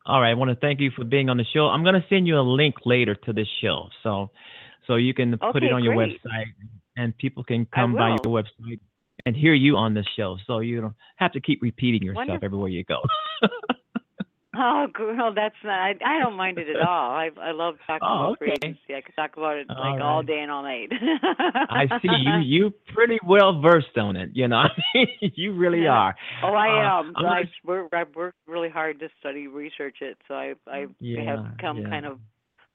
all right. I want to thank you for being on the show. I'm going to send you a link later to this show, so so you can put it Okay, on your website, and people can come by your website and hear you on the show. So you don't have to keep repeating yourself Wonderful. everywhere you go. Oh, girl, that's not. I, I don't mind it at all. I I love talking Oh, about free okay. agency. I could talk about it All like all right. day and all night. I see you. You pretty well versed on it. You know, you really are. Oh, I Uh, am. I'm I gonna- work, I've worked really hard to study, research it. So I, I Yeah, have come yeah. kind of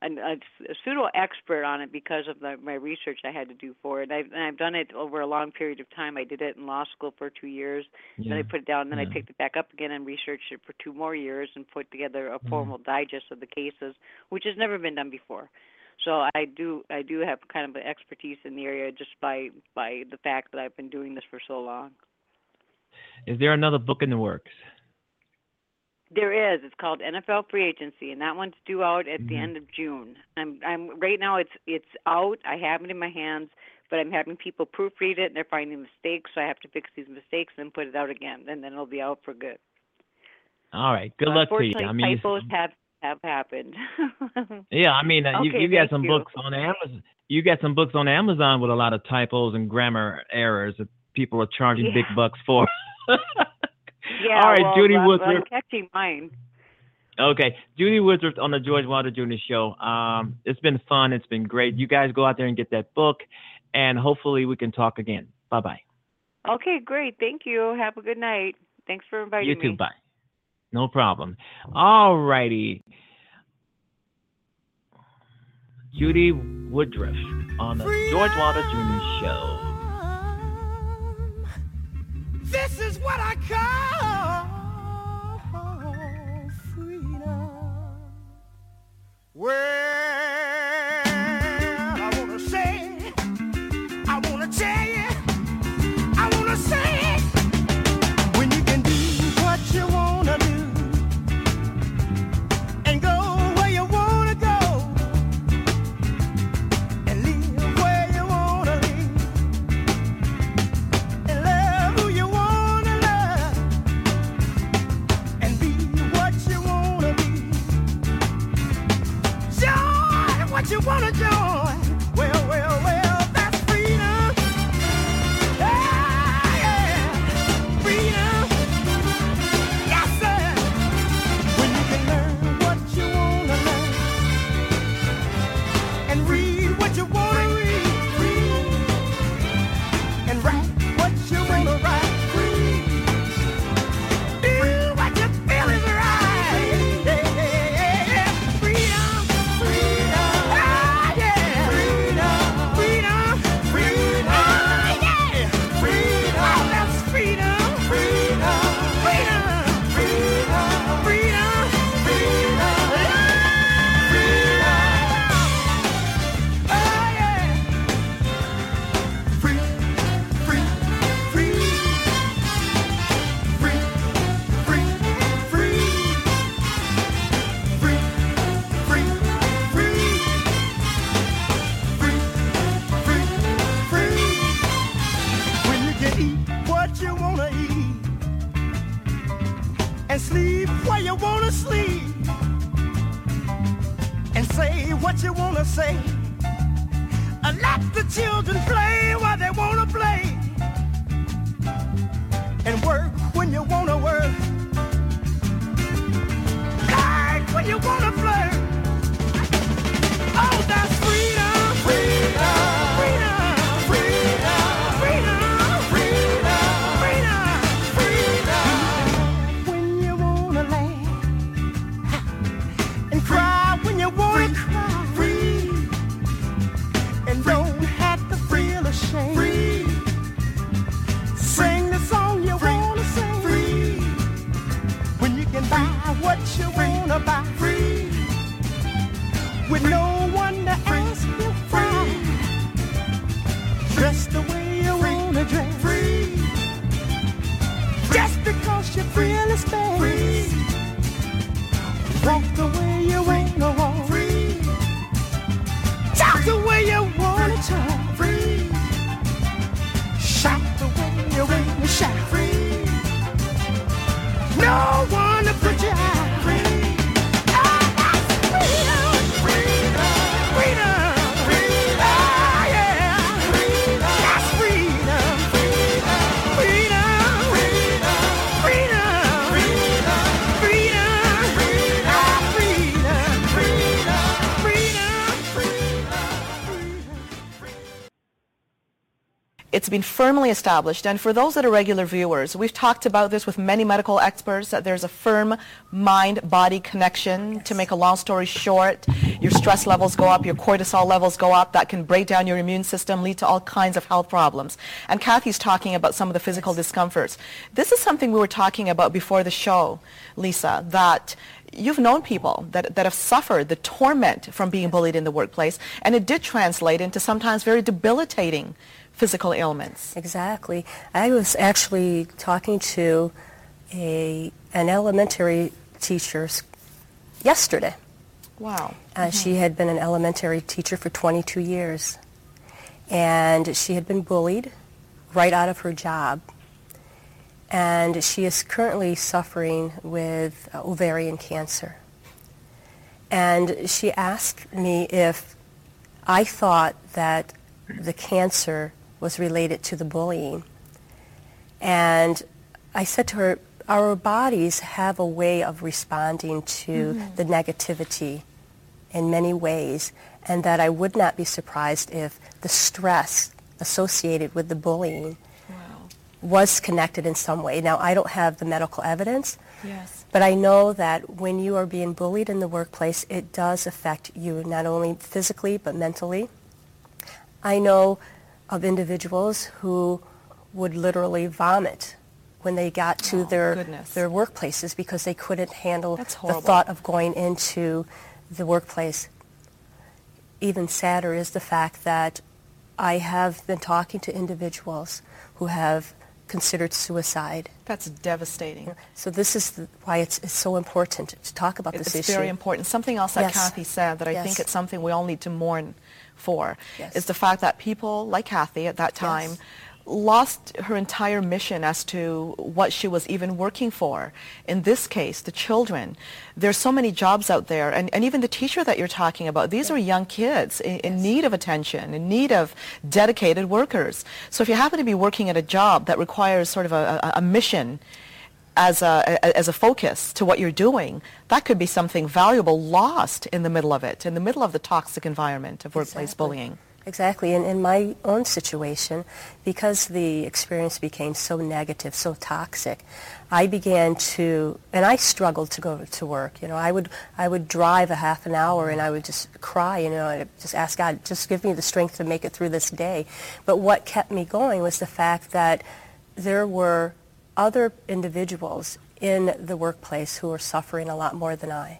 an, a, a pseudo expert on it because of the, my research I had to do for it. I've, and I've done it over a long period of time. I did it in law school for two years. Then I put it down. and Then yeah. I picked it back up again and researched it for two more years and put together a Mm. formal digest of the cases, which has never been done before. So I do I do have kind of an expertise in the area just by by the fact that I've been doing this for so long. Is there another book in the works? There is. It's called NFL Free Agency, and that one's due out at the Mhm. end of June. I'm I'm right now. It's it's out. I have it in my hands, but I'm having people proofread it, and they're finding mistakes. So I have to fix these mistakes and put it out again, and then it'll be out for good. All right. Good So luck to you. I mean, you- typos have have happened. yeah. I mean, uh, you Okay, you got some you. books on Amazon. You got some books on Amazon with a lot of typos and grammar errors that people are charging big bucks for. yeah. All right, well, Judy Woodward. I'm catching mine. Okay, Judy Woodruff on the George Wilder Jr. Show. Um, it's been fun. It's been great. You guys go out there and get that book, and hopefully we can talk again. Bye bye. Okay, great. Thank you. Have a good night. Thanks for inviting You me. You too. Bye. No problem. All righty. Judy Woodruff on the George Wilder Jr. Show. This is what I call freedom. Well, Just because you feel it's best. Free. Walk the It's been firmly established, and for those that are regular viewers, we've talked about this with many medical experts, that there's a firm mind-body connection. To make a long story short, your stress levels go up, your cortisol levels go up, that can break down your immune system, lead to all kinds of health problems. And Kathy's talking about some of the physical discomforts. This is something we were talking about before the show, Lisa, that you've known people that, that have suffered the torment from being bullied in the workplace, and it did translate into sometimes very debilitating physical ailments. Exactly. I was actually talking to a an elementary teacher yesterday. Wow. Uh, She had been an elementary teacher for 22 years, and she had been bullied right out of her job. And she is currently suffering with uh, ovarian cancer. And she asked me if I thought that the cancer was related to the bullying. And I said to her, our bodies have a way of responding to Mhm. the negativity in many ways, and that I would not be surprised if the stress associated with the bullying was connected in some way. Now, I don't have the medical evidence, Yes. but I know that when you are being bullied in the workplace, it does affect you not only physically but mentally. I know of individuals who would literally vomit when they got to oh, their goodness. their workplaces because they couldn't handle the thought of going into the workplace. Even sadder is the fact that I have been talking to individuals who have considered suicide. That's devastating. So this is the, why it's, it's so important to talk about this issue. It's very important. Something else that Yes. Kathy said that I think it's something we all need to mourn for Yes. is the fact that people like Kathy at that time Yes. lost her entire mission as to what she was even working for. In this case, the children. There's so many jobs out there, and, and even the teacher that you're talking about, these are young kids in, in need of attention, in need of dedicated workers. So if you happen to be working at a job that requires sort of a, a, a mission as a, as a focus to what you're doing, that could be something valuable lost in the middle of it, in the middle of the toxic environment of workplace Exactly. bullying. Exactly. And in my own situation, because the experience became so negative, so toxic, I began to, and I struggled to go to work. You know, I would, I would drive a half an hour and I would just cry, you know, and just ask God, just give me the strength to make it through this day. But what kept me going was the fact that there were other individuals in the workplace who are suffering a lot more than I.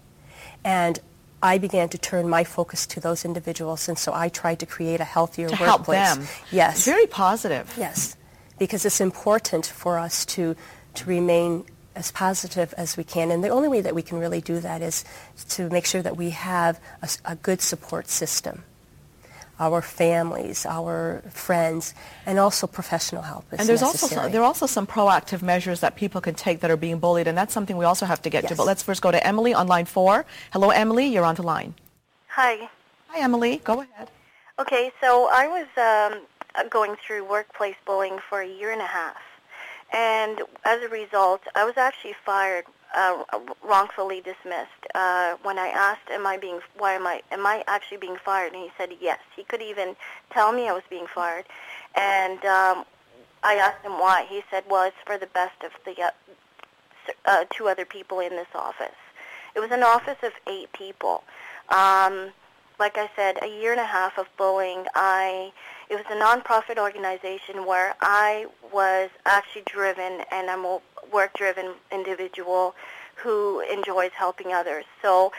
And I began to turn my focus to those individuals, and so I tried to create a healthier To help workplace. them. Yes. Very positive. Yes, because it's important for us to to remain as positive as we can, and the only way that we can really do that is to make sure that we have a good support system, our families, our friends, and also professional help. is And there's also necessary. some, there are also some proactive measures that people can take that are being bullied, and that's something we also have to get to. But let's first go to Emily on line four. Hello, Emily. You're on the line. Hi. Hi, Hi, Emily. Go ahead. Okay, so I was um, uh, going through workplace bullying for a year and a half, and as a result, I was actually fired, uh, wrongfully dismissed. Uh, when I asked, "Am I being? Why am I? Am I actually being fired?" and he said, "Yes." He could even tell me I was being fired, and um, I asked him why. He said, "Well, it's for the best of the uh, uh, two other people in this office." It was an office of eight people. Um, like I said, a year and a half of bullying. I it was a nonprofit organization where I was actually driven, and I'm a work-driven individual who enjoys helping others. So,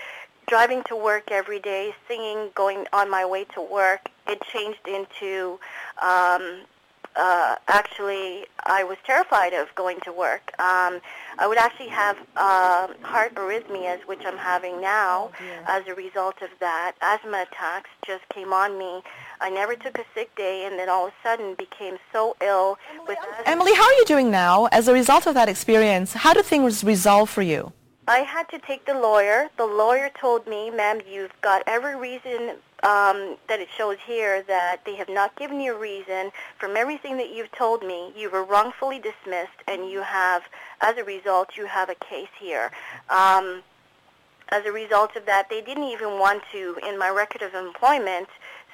driving to work every day, singing, going on my way to work, it changed into um, uh, actually, I was terrified of going to work. Um, I would actually have uh, heart arrhythmias, which I'm having now as a result of that. Asthma attacks just came on me. I never took a sick day, and then all of a sudden became so ill with asthma. Emily, how are you doing now? As a result of that experience, how do things resolve for you? I had to take the lawyer. The lawyer told me, ma'am, you've got every reason um, that it shows here that they have not given you a reason. From everything that you've told me, you were wrongfully dismissed, and you have, as a result, you have a case here. Um, as a result of that, they didn't even want to, in my record of employment,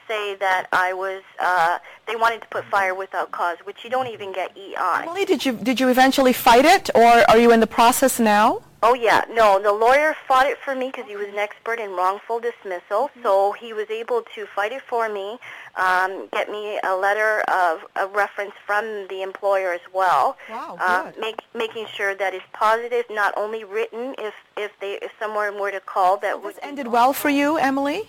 say that I was. Uh, they wanted to put fire without cause, which you don't even get EI. Emily, did you did you eventually fight it, or are you in the process now? Oh yeah, no, the lawyer fought it for me because he was an expert in wrongful dismissal, so he was able to fight it for me, um, get me a letter of a reference from the employer as well, Wow, uh, make, making sure that it's positive, not only written. If if they if someone were to call, that would ended well for you, Emily.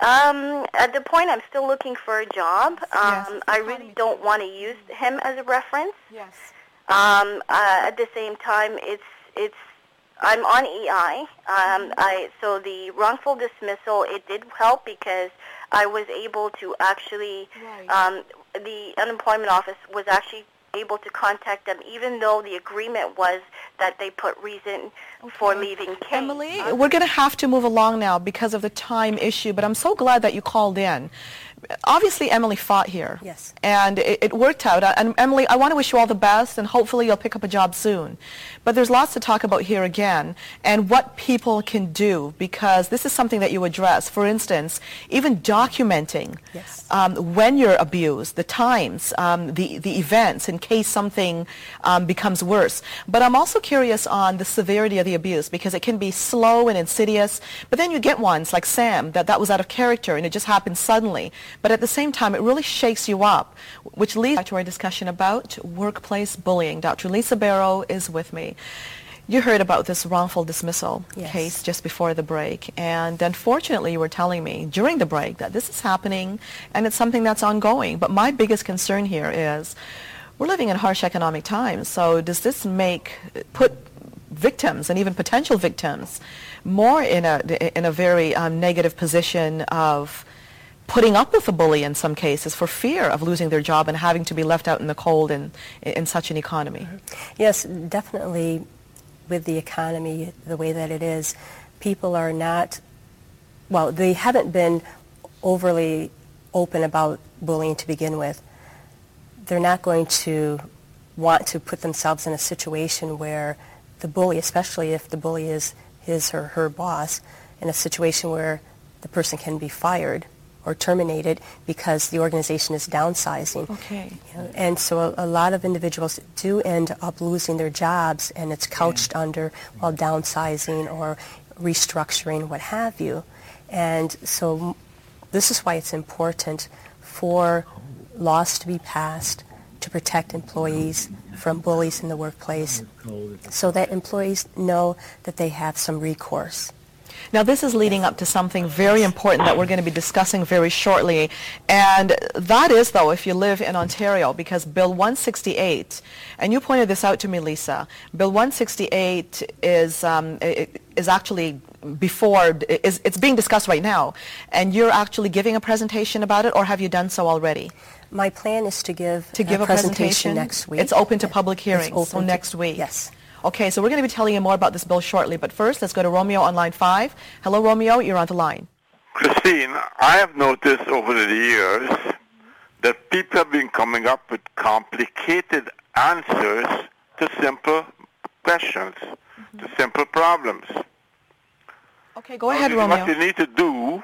Um, at the point, I'm still looking for a job. Um, I really don't want to use him as a reference. Yes. Um, uh, at the same time, it's it's I'm on EI. Um, I so the wrongful dismissal it did help because I was able to actually um, the unemployment office was actually able to contact them even though the agreement was that they put reason for leaving case. Emily, we're going to have to move along now because of the time issue, but I'm so glad that you called in. Obviously, Emily fought here. Yes. And it, it worked out. And Emily, I want to wish you all the best, and hopefully you'll pick up a job soon. But there's lots to talk about here again, and what people can do, because this is something that you address. For instance, even documenting Yes. um, when you're abused, the times, um, the, the events, in case something um, becomes worse. But I'm also curious on the severity of the abuse, because it can be slow and insidious, but then you get ones like Sam, that that was out of character, and it just happened suddenly. But at the same time, it really shakes you up, which leads to our discussion about workplace bullying. Dr. Lisa Barrow is with me. You heard about this wrongful dismissal Yes. case just before the break, and unfortunately you were telling me during the break that this is happening and it's something that's ongoing. But my biggest concern here is we're living in harsh economic times, so does this make, put victims and even potential victims more in a, in a very um, negative position of putting up with a bully in some cases for fear of losing their job and having to be left out in the cold in, in such an economy? Yes, definitely with the economy the way that it is, people are not, well, they haven't been overly open about bullying to begin with. They're not going to want to put themselves in a situation where the bully, especially if the bully is his or her boss, in a situation where the person can be fired or terminated because the organization is downsizing. Okay. You know, and so a, a lot of individuals do end up losing their jobs, and it's couched under, well, downsizing or restructuring, what have you. And so this is why it's important for laws to be passed to protect employees from bullies in the workplace so that employees know that they have some recourse. Now, this is leading up to something very important that we're going to be discussing very shortly, and that is, though, if you live in Ontario, because Bill 168, and you pointed this out to me, Lisa, Bill 168 is, um, is actually before, is, it's being discussed right now, and you're actually giving a presentation about it, or have you done so already? My plan is to give, To give a presentation next week. It's open to public hearings, so next week. Yes. Okay, so we're going to be telling you more about this bill shortly, but first, let's go to Romeo on line five. Hello, Romeo, you're on the line. Christine, I have noticed over the years that people have been coming up with complicated answers to simple questions, to mm-hmm. simple problems. Okay, go ahead, Romeo. What you need to do,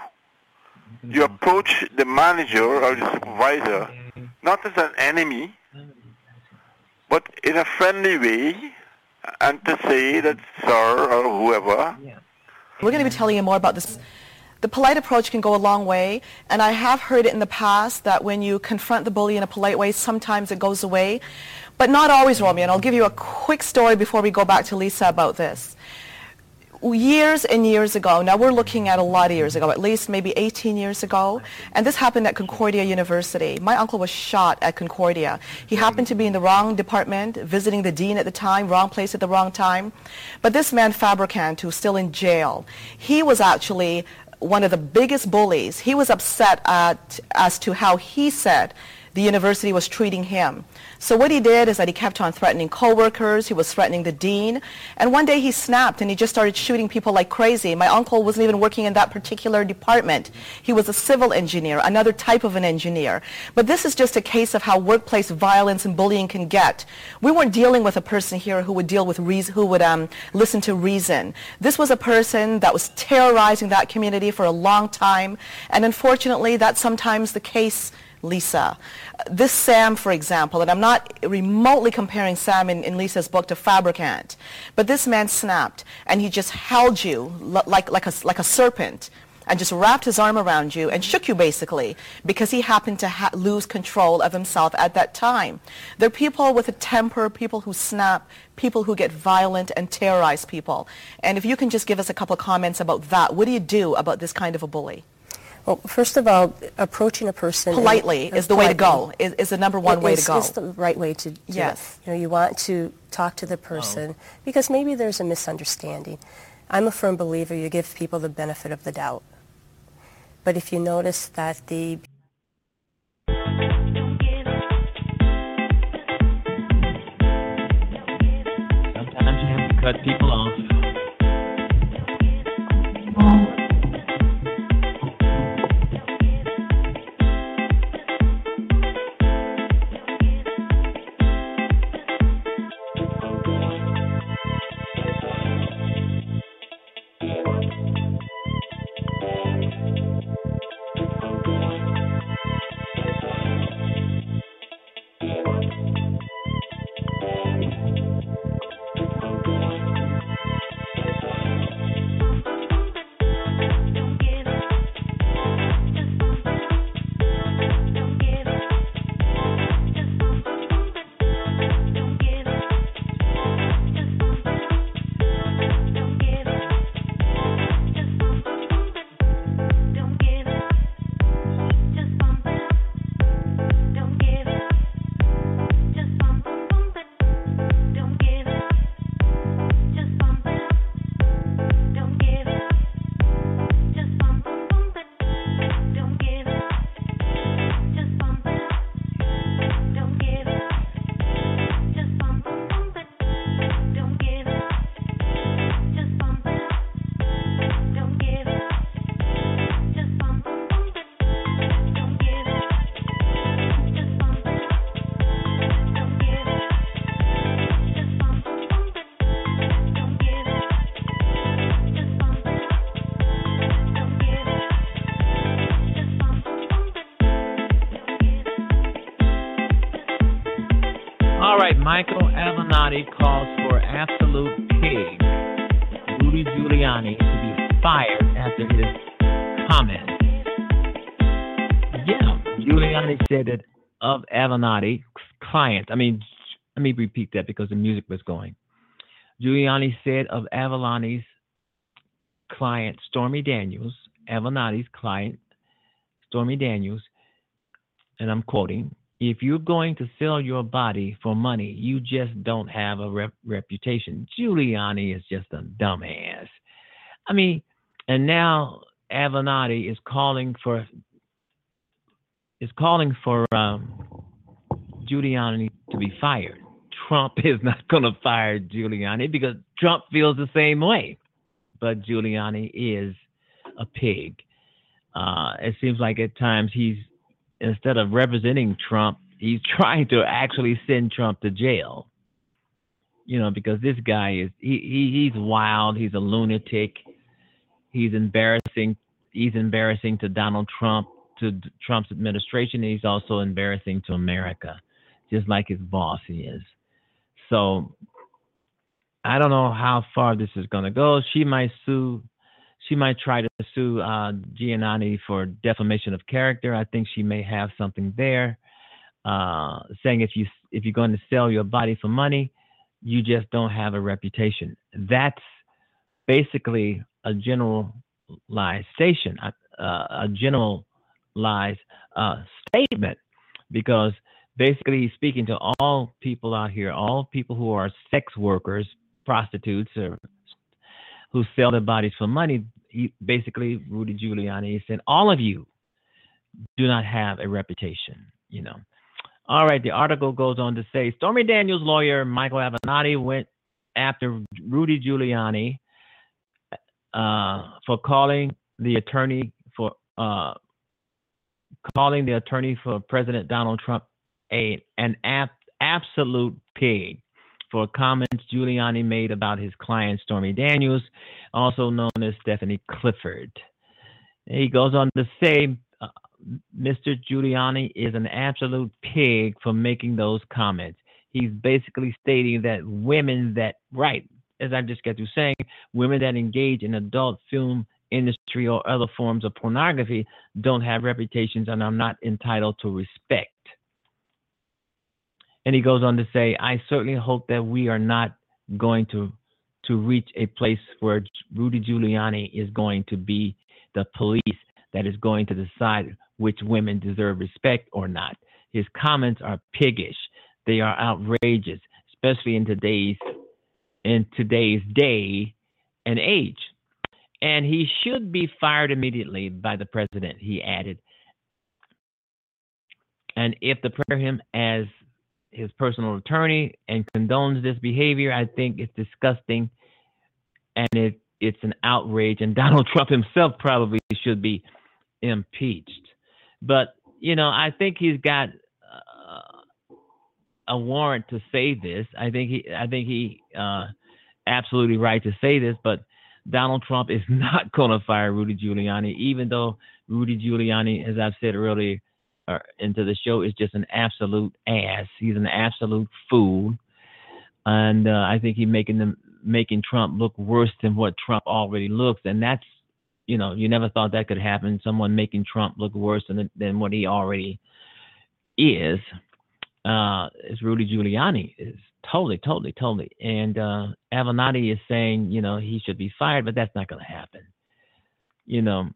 you approach the manager or the supervisor not as an enemy, but in a friendly way, and to say that sir or whoever, We're going to be telling you more about this. The polite approach can go a long way, and I have heard it in the past that when you confront the bully in a polite way, sometimes it goes away, but not always, Romeo. And I'll give you a quick story before we go back to Lisa about this. Years and years ago, now we're looking at a lot of years ago, at least maybe 18 years ago, and this happened at Concordia University. My uncle was shot at Concordia. He happened to be in the wrong department, visiting the dean at the time, wrong place at the wrong time. But this man, Fabrikant, who's still in jail, he was actually one of the biggest bullies. He was upset at, as to how he said the university was treating him. So what he did is that he kept on threatening coworkers, he was threatening the dean, and one day he snapped and he just started shooting people like crazy. My uncle wasn't even working in that particular department. He was a civil engineer, another type of an engineer. But this is just a case of how workplace violence and bullying can get. We weren't dealing with a person here who would deal with reason, who would um, listen to reason. This was a person that was terrorizing that community for a long time, and unfortunately that's sometimes the case Lisa. This Sam, for example, and I'm not remotely comparing Sam in, in Lisa's book to Fabrikant, but this man snapped and he just held you li- like, like, a, like a serpent and just wrapped his arm around you and shook you basically because he happened to ha- lose control of himself at that time. There are people with a temper, people who snap, people who get violent and terrorize people. And if you can just give us a couple comments about that, what do you do about this kind of a bully? Well, first of all, approaching a person Politely is the way to go, is, is the number one It way is- to go. It's the right way to do Yes. it. You know, you want to talk to the oh. person because maybe there's a misunderstanding. I'm a firm believer you give people the benefit of the doubt. But if you notice that the Sometimes you have to cut people off. Clients. I mean, let me repeat that because the music was going. Giuliani said of Avenatti's client, Stormy Daniels, Avenatti's client, Stormy Daniels, and I'm quoting, if you're going to sell your body for money, you just don't have a rep- reputation. Giuliani is just a dumbass. I mean, and now Avenatti is calling for is calling for um, Giuliani to be fired. Trump is not going to fire Giuliani because Trump feels the same way. But Giuliani is a pig. Uh, it seems like at times he's instead of representing Trump, he's trying to actually send Trump to jail. You know, because this guy is he, he he's wild. He's a lunatic. He's embarrassing. He's embarrassing to Donald Trump, to Trump's administration. He's also embarrassing to America, just like his boss is. So I don't know how far this is going to go. She might sue. She might try to sue uh, for defamation of character. I think she may have something there, uh, saying if you if you're going to sell your body for money, you just don't have a reputation. That's basically a generalization, uh, a generalized uh, statement, because basically he's speaking to all people out here, all people who are sex workers, prostitutes, or who sell their bodies for money. He, basically, Rudy Giuliani he said, all of you do not have a reputation, you know. All right, the article goes on to say Stormy Daniels' lawyer, Michael Avenatti, went after Rudy Giuliani uh, for calling the attorney for uh, calling the attorney for President Donald Trump a an ab- absolute pig for comments Giuliani made about his client Stormy Daniels, also known as Stephanie Clifford. He goes on to say, uh, Mr. Giuliani is an absolute pig for making those comments. He's basically stating that women that, right, as I just got through saying, women that engage in adult film industry or other forms of pornography don't have reputations and are not entitled to respect. And he goes on to say, I certainly hope that we are not going to to reach a place where Rudy Giuliani is going to be the police that is going to decide which women deserve respect or not. His comments are piggish. They are outrageous, especially in today's in today's day and age. And he should be fired immediately by the president, he added. And if the prayer him as his personal attorney and condones this behavior, I think it's disgusting and it it's an outrage. And Donald Trump himself probably should be impeached. But you know, I think he's got uh, a warrant to say this. I think he I think he uh, absolutely right to say this, but Donald Trump is not going to fire Rudy Giuliani, even though Rudy Giuliani, as I've said earlier, into the show, is just an absolute ass. He's an absolute fool, and uh, I think he's making them making Trump look worse than what Trump already looks, and that's you know you never thought that could happen. Someone making Trump look worse than than what he already is. Uh, is Rudy Giuliani is totally, totally, totally. And uh, Avenatti is saying, you know, he should be fired, but that's not going to happen. You know,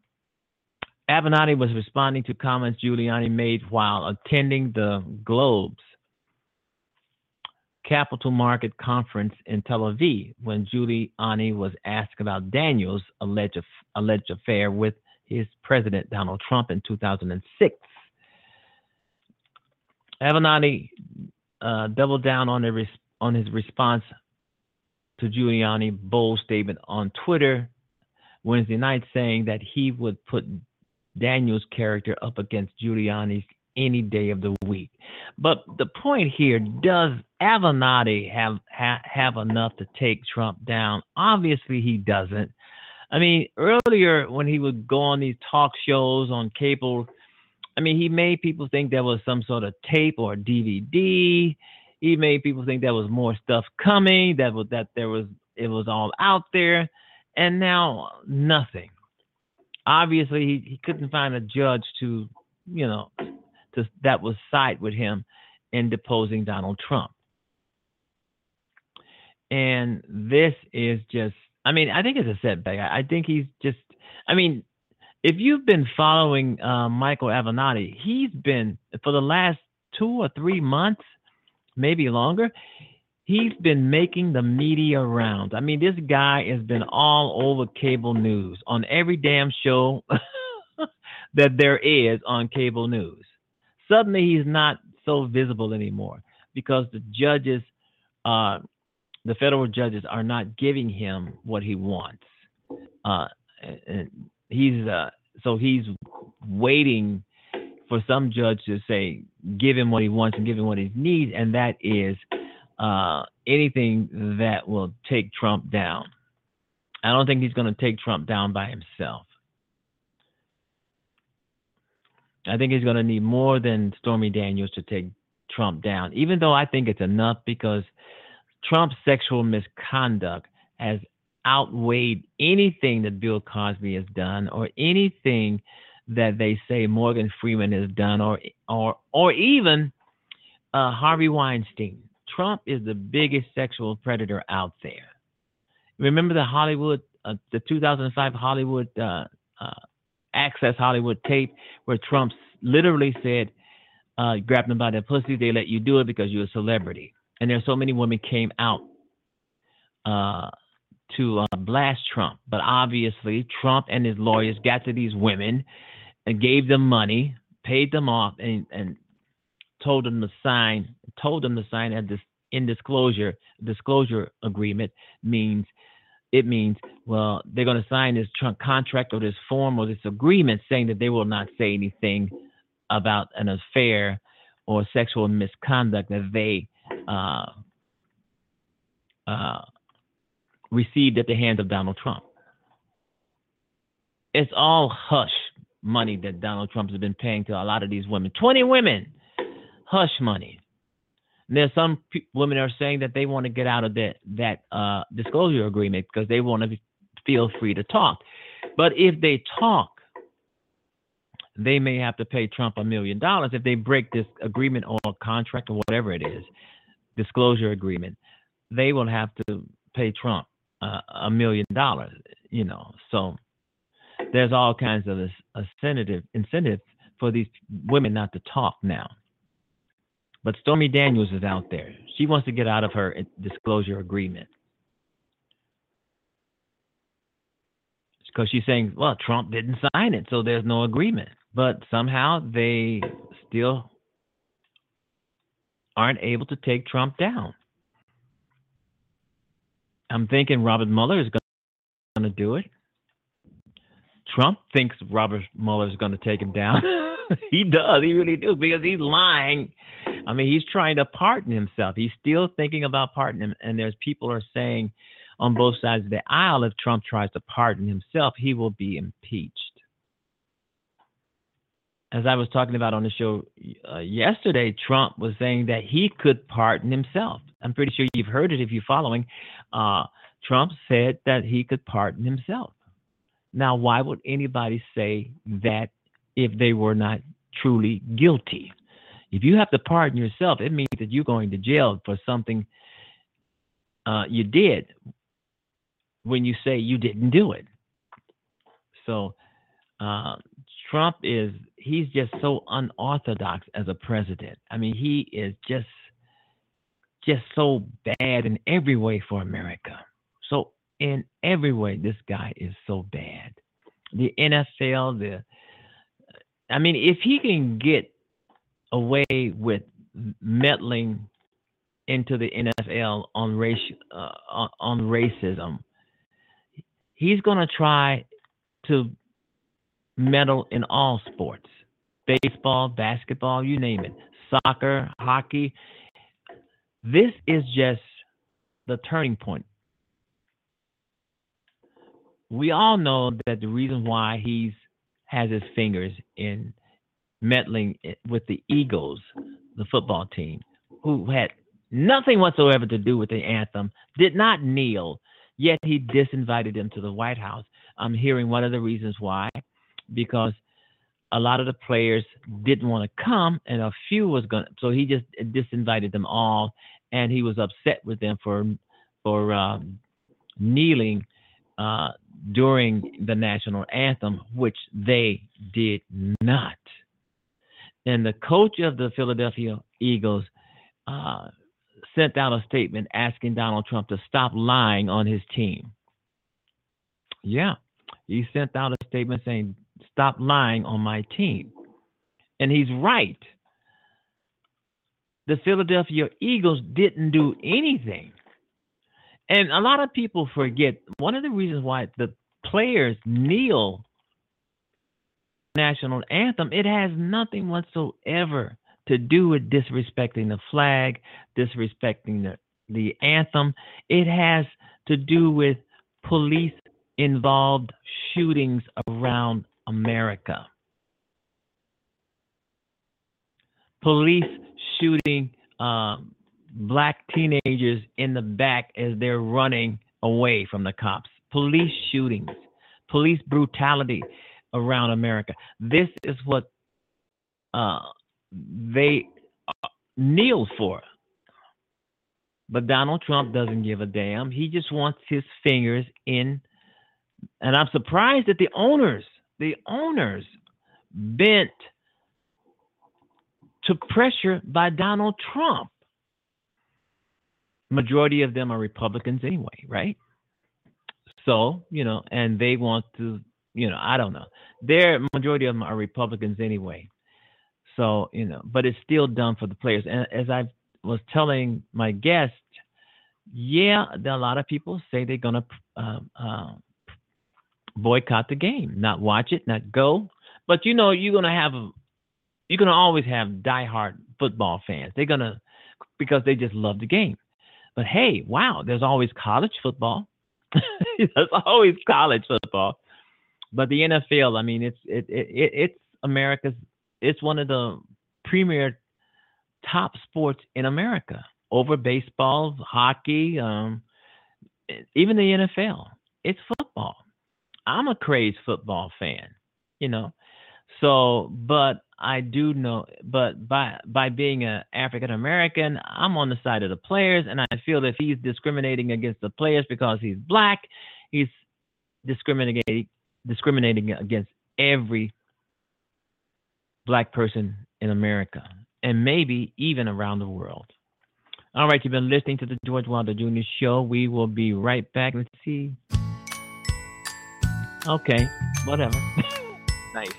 Avenatti was responding to comments Giuliani made while attending the Globes Capital Market Conference in Tel Aviv when Giuliani was asked about Daniels' alleged, alleged affair with his president, Donald Trump, in 2006. Avenatti uh, doubled down on, res- on his response to Giuliani bold statement on Twitter Wednesday night, saying that he would put Daniel's character up against Giuliani's any day of the week. But the point here: Does Avenatti have ha, have enough to take Trump down? Obviously, he doesn't. I mean, earlier when he would go on these talk shows on cable I mean, he made people think there was some sort of tape or DVD. He made people think there was more stuff coming. That was that there was it was all out there, and now nothing. Obviously, he, he couldn't find a judge to, you know, to that was side with him in deposing Donald Trump. And this is just, I mean, I think it's a setback. I think he's just, I mean, if you've been following uh, Michael Avenatti, he's been for the last two or three months, maybe longer. He's been making the media rounds. I mean, this guy has been all over cable news on every damn show that there is on cable news. Suddenly, he's not so visible anymore because the judges, uh, the federal judges, are not giving him what he wants. Uh, he's uh, so he's waiting for some judge to say, give him what he wants and give him what he needs, and that is uh, anything that will take Trump down. I don't think he's going to take Trump down by himself. I think he's going to need more than Stormy Daniels to take Trump down, even though I think it's enough because Trump's sexual misconduct has outweighed anything that Bill Cosby has done or anything that they say Morgan Freeman has done or or or even uh, Harvey Weinstein. Trump is the biggest sexual predator out there. Remember the Hollywood, uh, the 2005 Hollywood uh, uh, Access Hollywood tape where Trump literally said, uh, "Grab them by the pussy. They let you do it because you're a celebrity." And there's so many women came out uh, to uh, blast Trump, but obviously Trump and his lawyers got to these women and gave them money, paid them off, and, and told them to sign told them to sign a dis, in disclosure disclosure agreement means it means well they're going to sign this tr- contract or this form or this agreement saying that they will not say anything about an affair or sexual misconduct that they uh, uh, received at the hands of Donald Trump. It's all hush money that Donald Trump has been paying to a lot of these women. 20 women, hush money. There's some pe- women are saying that they want to get out of that that uh, disclosure agreement because they want to feel free to talk. But if they talk, they may have to pay Trump a million dollars if they break this agreement or contract or whatever it is, disclosure agreement. They will have to pay Trump uh, a million dollars. You know, so there's all kinds of incentive incentive for these women not to talk now. But Stormy Daniels is out there. She wants to get out of her disclosure agreement. Because she's saying, well, Trump didn't sign it, so there's no agreement. But somehow they still aren't able to take Trump down. I'm thinking Robert Mueller is going to do it. Trump thinks Robert Mueller is going to take him down. he does. He really does because he's lying. I mean, he's trying to pardon himself. He's still thinking about pardoning. And there's people are saying on both sides of the aisle, if Trump tries to pardon himself, he will be impeached. As I was talking about on the show uh, yesterday, Trump was saying that he could pardon himself. I'm pretty sure you've heard it if you're following. Uh, Trump said that he could pardon himself. Now, why would anybody say that if they were not truly guilty? If you have to pardon yourself, it means that you're going to jail for something uh, you did when you say you didn't do it. So uh, Trump is, he's just so unorthodox as a president. I mean, he is just, just so bad in every way for America. So in every way, this guy is so bad. The NFL, the I mean, if he can get away with meddling into the NFL on race uh, on, racism, he's going to try to meddle in all sports baseball, basketball, you name it, soccer, hockey. This is just the turning point we all know that the reason why he's has his fingers in meddling with the Eagles, the football team, who had nothing whatsoever to do with the anthem, did not kneel, yet he disinvited them to the White House. I'm hearing one of the reasons why, because a lot of the players didn't want to come, and a few was going. to So he just disinvited them all, and he was upset with them for for um, kneeling uh, during the national anthem, which they did not. And the coach of the Philadelphia Eagles uh, sent out a statement asking Donald Trump to stop lying on his team. Yeah, he sent out a statement saying, Stop lying on my team. And he's right. The Philadelphia Eagles didn't do anything and a lot of people forget one of the reasons why the players kneel national anthem, it has nothing whatsoever to do with disrespecting the flag, disrespecting the, the anthem. It has to do with police involved shootings around America. Police shooting um, black teenagers in the back as they're running away from the cops. Police shootings, police brutality around America. This is what uh, they uh, kneel for. But Donald Trump doesn't give a damn. He just wants his fingers in. And I'm surprised that the owners, the owners, bent to pressure by Donald Trump. Majority of them are Republicans anyway, right? So, you know, and they want to, you know, I don't know. Their majority of them are Republicans anyway. So, you know, but it's still done for the players. And as I was telling my guest, yeah, there are a lot of people say they're going to uh, uh, boycott the game, not watch it, not go. But you know, you're going to have a, you're going to always have diehard football fans. They're going to because they just love the game. But hey, wow, there's always college football. there's always college football. But the NFL, I mean, it's it, it, it it's America's. It's one of the premier top sports in America over baseball, hockey, um, even the NFL. It's football. I'm a crazed football fan, you know. So, but I do know, but by by being an African American, I'm on the side of the players, and I feel that if he's discriminating against the players because he's black, he's discriminating discriminating against every black person in America, and maybe even around the world. All right, you've been listening to the George Wilder Jr. Show. We will be right back. Let's see. Okay, whatever. nice.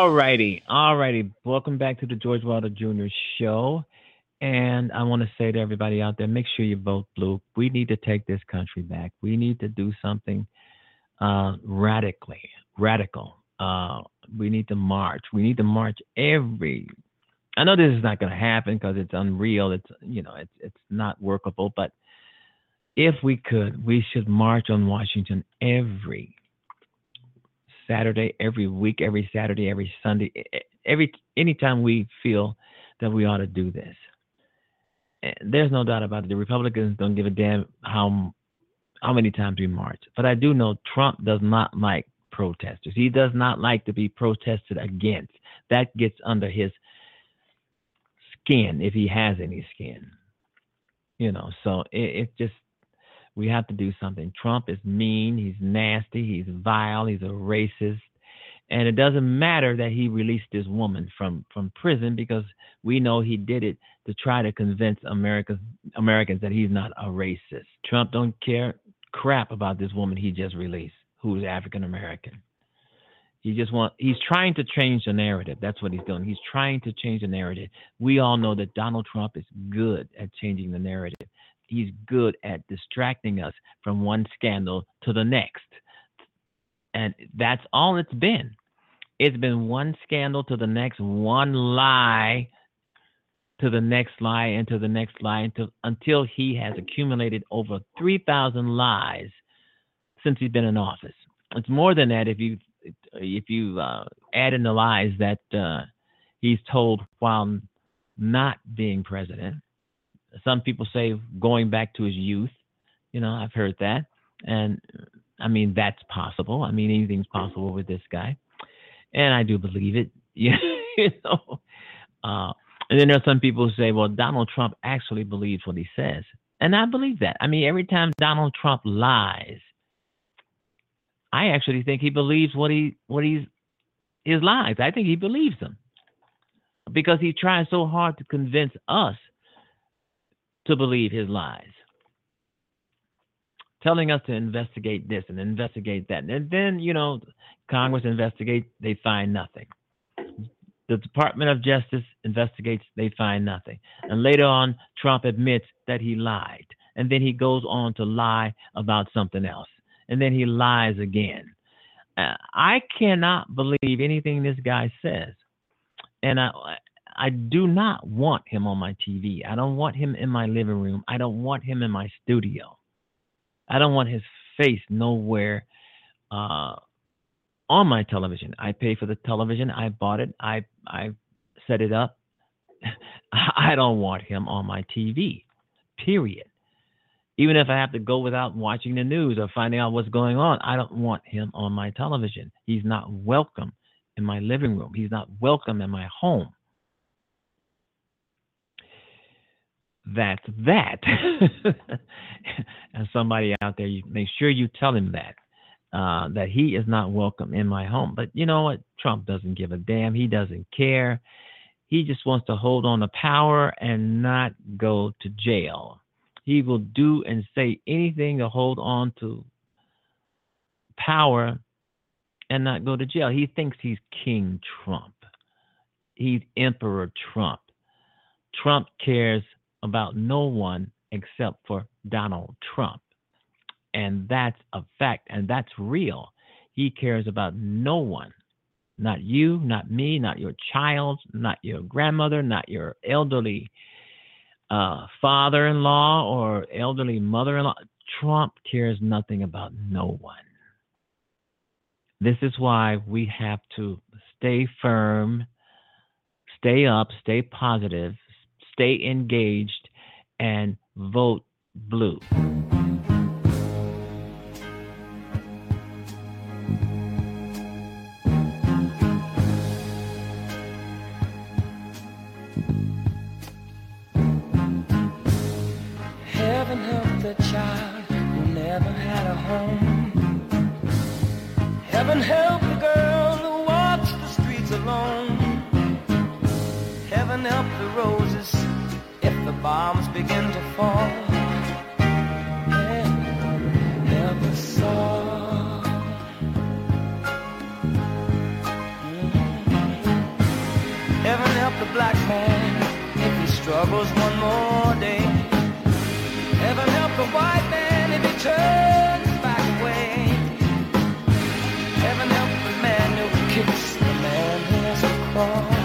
All righty, all righty. Welcome back to the George Wilder Jr. Show. And I want to say to everybody out there, make sure you vote blue. We need to take this country back. We need to do something uh, radically, radical. Uh, we need to march. We need to march every. I know this is not going to happen because it's unreal. It's you know it's it's not workable. But if we could, we should march on Washington every Saturday, every week, every Saturday, every Sunday, every anytime we feel that we ought to do this. And there's no doubt about it. The Republicans don't give a damn how how many times we march. But I do know Trump does not like protesters. He does not like to be protested against. That gets under his skin if he has any skin. You know, so it, it just we have to do something. Trump is mean, he's nasty, he's vile, he's a racist. And it doesn't matter that he released this woman from, from prison because we know he did it to try to convince America, Americans that he's not a racist. Trump don't care crap about this woman he just released, who is African American. He just want he's trying to change the narrative. That's what he's doing. He's trying to change the narrative. We all know that Donald Trump is good at changing the narrative. He's good at distracting us from one scandal to the next. And that's all it's been. It's been one scandal to the next, one lie to the next lie and to the next lie until, until he has accumulated over 3,000 lies since he's been in office. It's more than that if you if you uh, add in the lies that uh, he's told while not being president. Some people say going back to his youth. You know, I've heard that, and I mean that's possible. I mean anything's possible with this guy, and I do believe it. you know. Uh, and then there are some people who say, well, Donald Trump actually believes what he says. And I believe that. I mean, every time Donald Trump lies, I actually think he believes what he what he's his lies. I think he believes them. Because he tries so hard to convince us to believe his lies. Telling us to investigate this and investigate that. And then, you know, Congress investigates, they find nothing. The Department of Justice investigates, they find nothing. And later on, Trump admits that he lied. And then he goes on to lie about something else. And then he lies again. Uh, I cannot believe anything this guy says. And I, I do not want him on my TV. I don't want him in my living room. I don't want him in my studio. I don't want his face nowhere uh, on my television. I pay for the television. I bought it. I I set it up. I don't want him on my TV. Period. Even if I have to go without watching the news or finding out what's going on, I don't want him on my television. He's not welcome in my living room. He's not welcome in my home. That's that. and somebody out there, you make sure you tell him that uh, that he is not welcome in my home. But you know what? Trump doesn't give a damn. He doesn't care. He just wants to hold on to power and not go to jail. He will do and say anything to hold on to power and not go to jail. He thinks he's King Trump. He's Emperor Trump. Trump cares about no one except for Donald Trump. And that's a fact, and that's real. He cares about no one, not you, not me, not your child, not your grandmother, not your elderly uh, father in law or elderly mother in law. Trump cares nothing about no one. This is why we have to stay firm, stay up, stay positive, stay engaged, and vote blue. Heaven help the child who never had a home. Heaven help the girl who walks the streets alone. Heaven help the roses bombs begin to fall. Heaven help us all. Heaven help the black man if he struggles one more day. Heaven help the white man if he turns back away. Heaven help the man who kicks the man who has to crawl.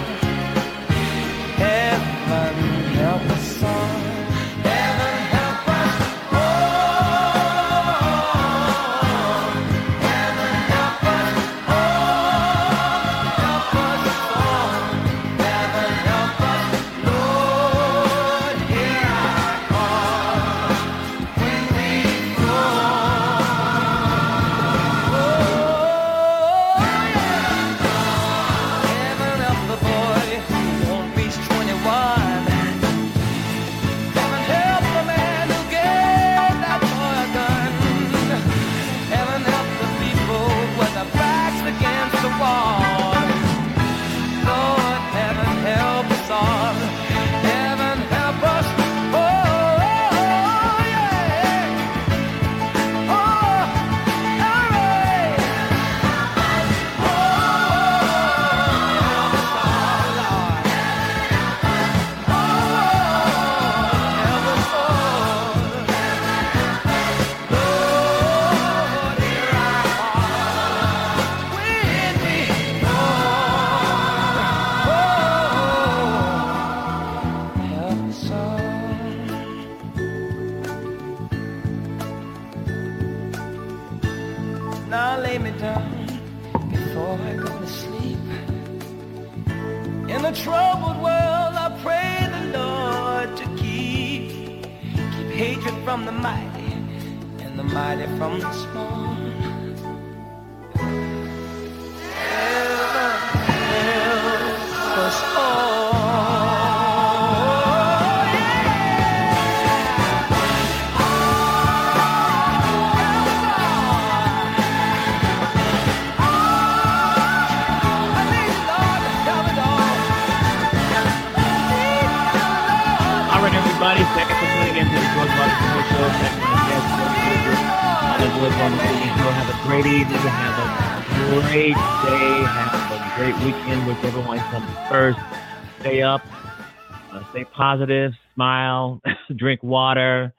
Positive. Smile. drink water.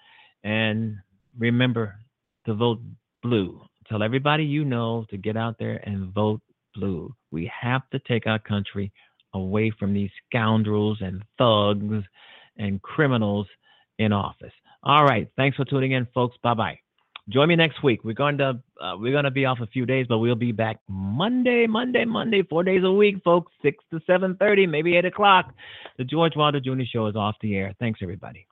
And remember to vote blue. Tell everybody you know to get out there and vote blue. We have to take our country away from these scoundrels and thugs and criminals in office. All right, thanks for tuning in, folks. Bye bye. Join me next week. We're going to uh, we're going to be off a few days, but we'll be back Monday, Monday, Monday, four days a week, folks, six to seven thirty, maybe eight o'clock. The George Wilder Jr. Show is off the air. Thanks, everybody.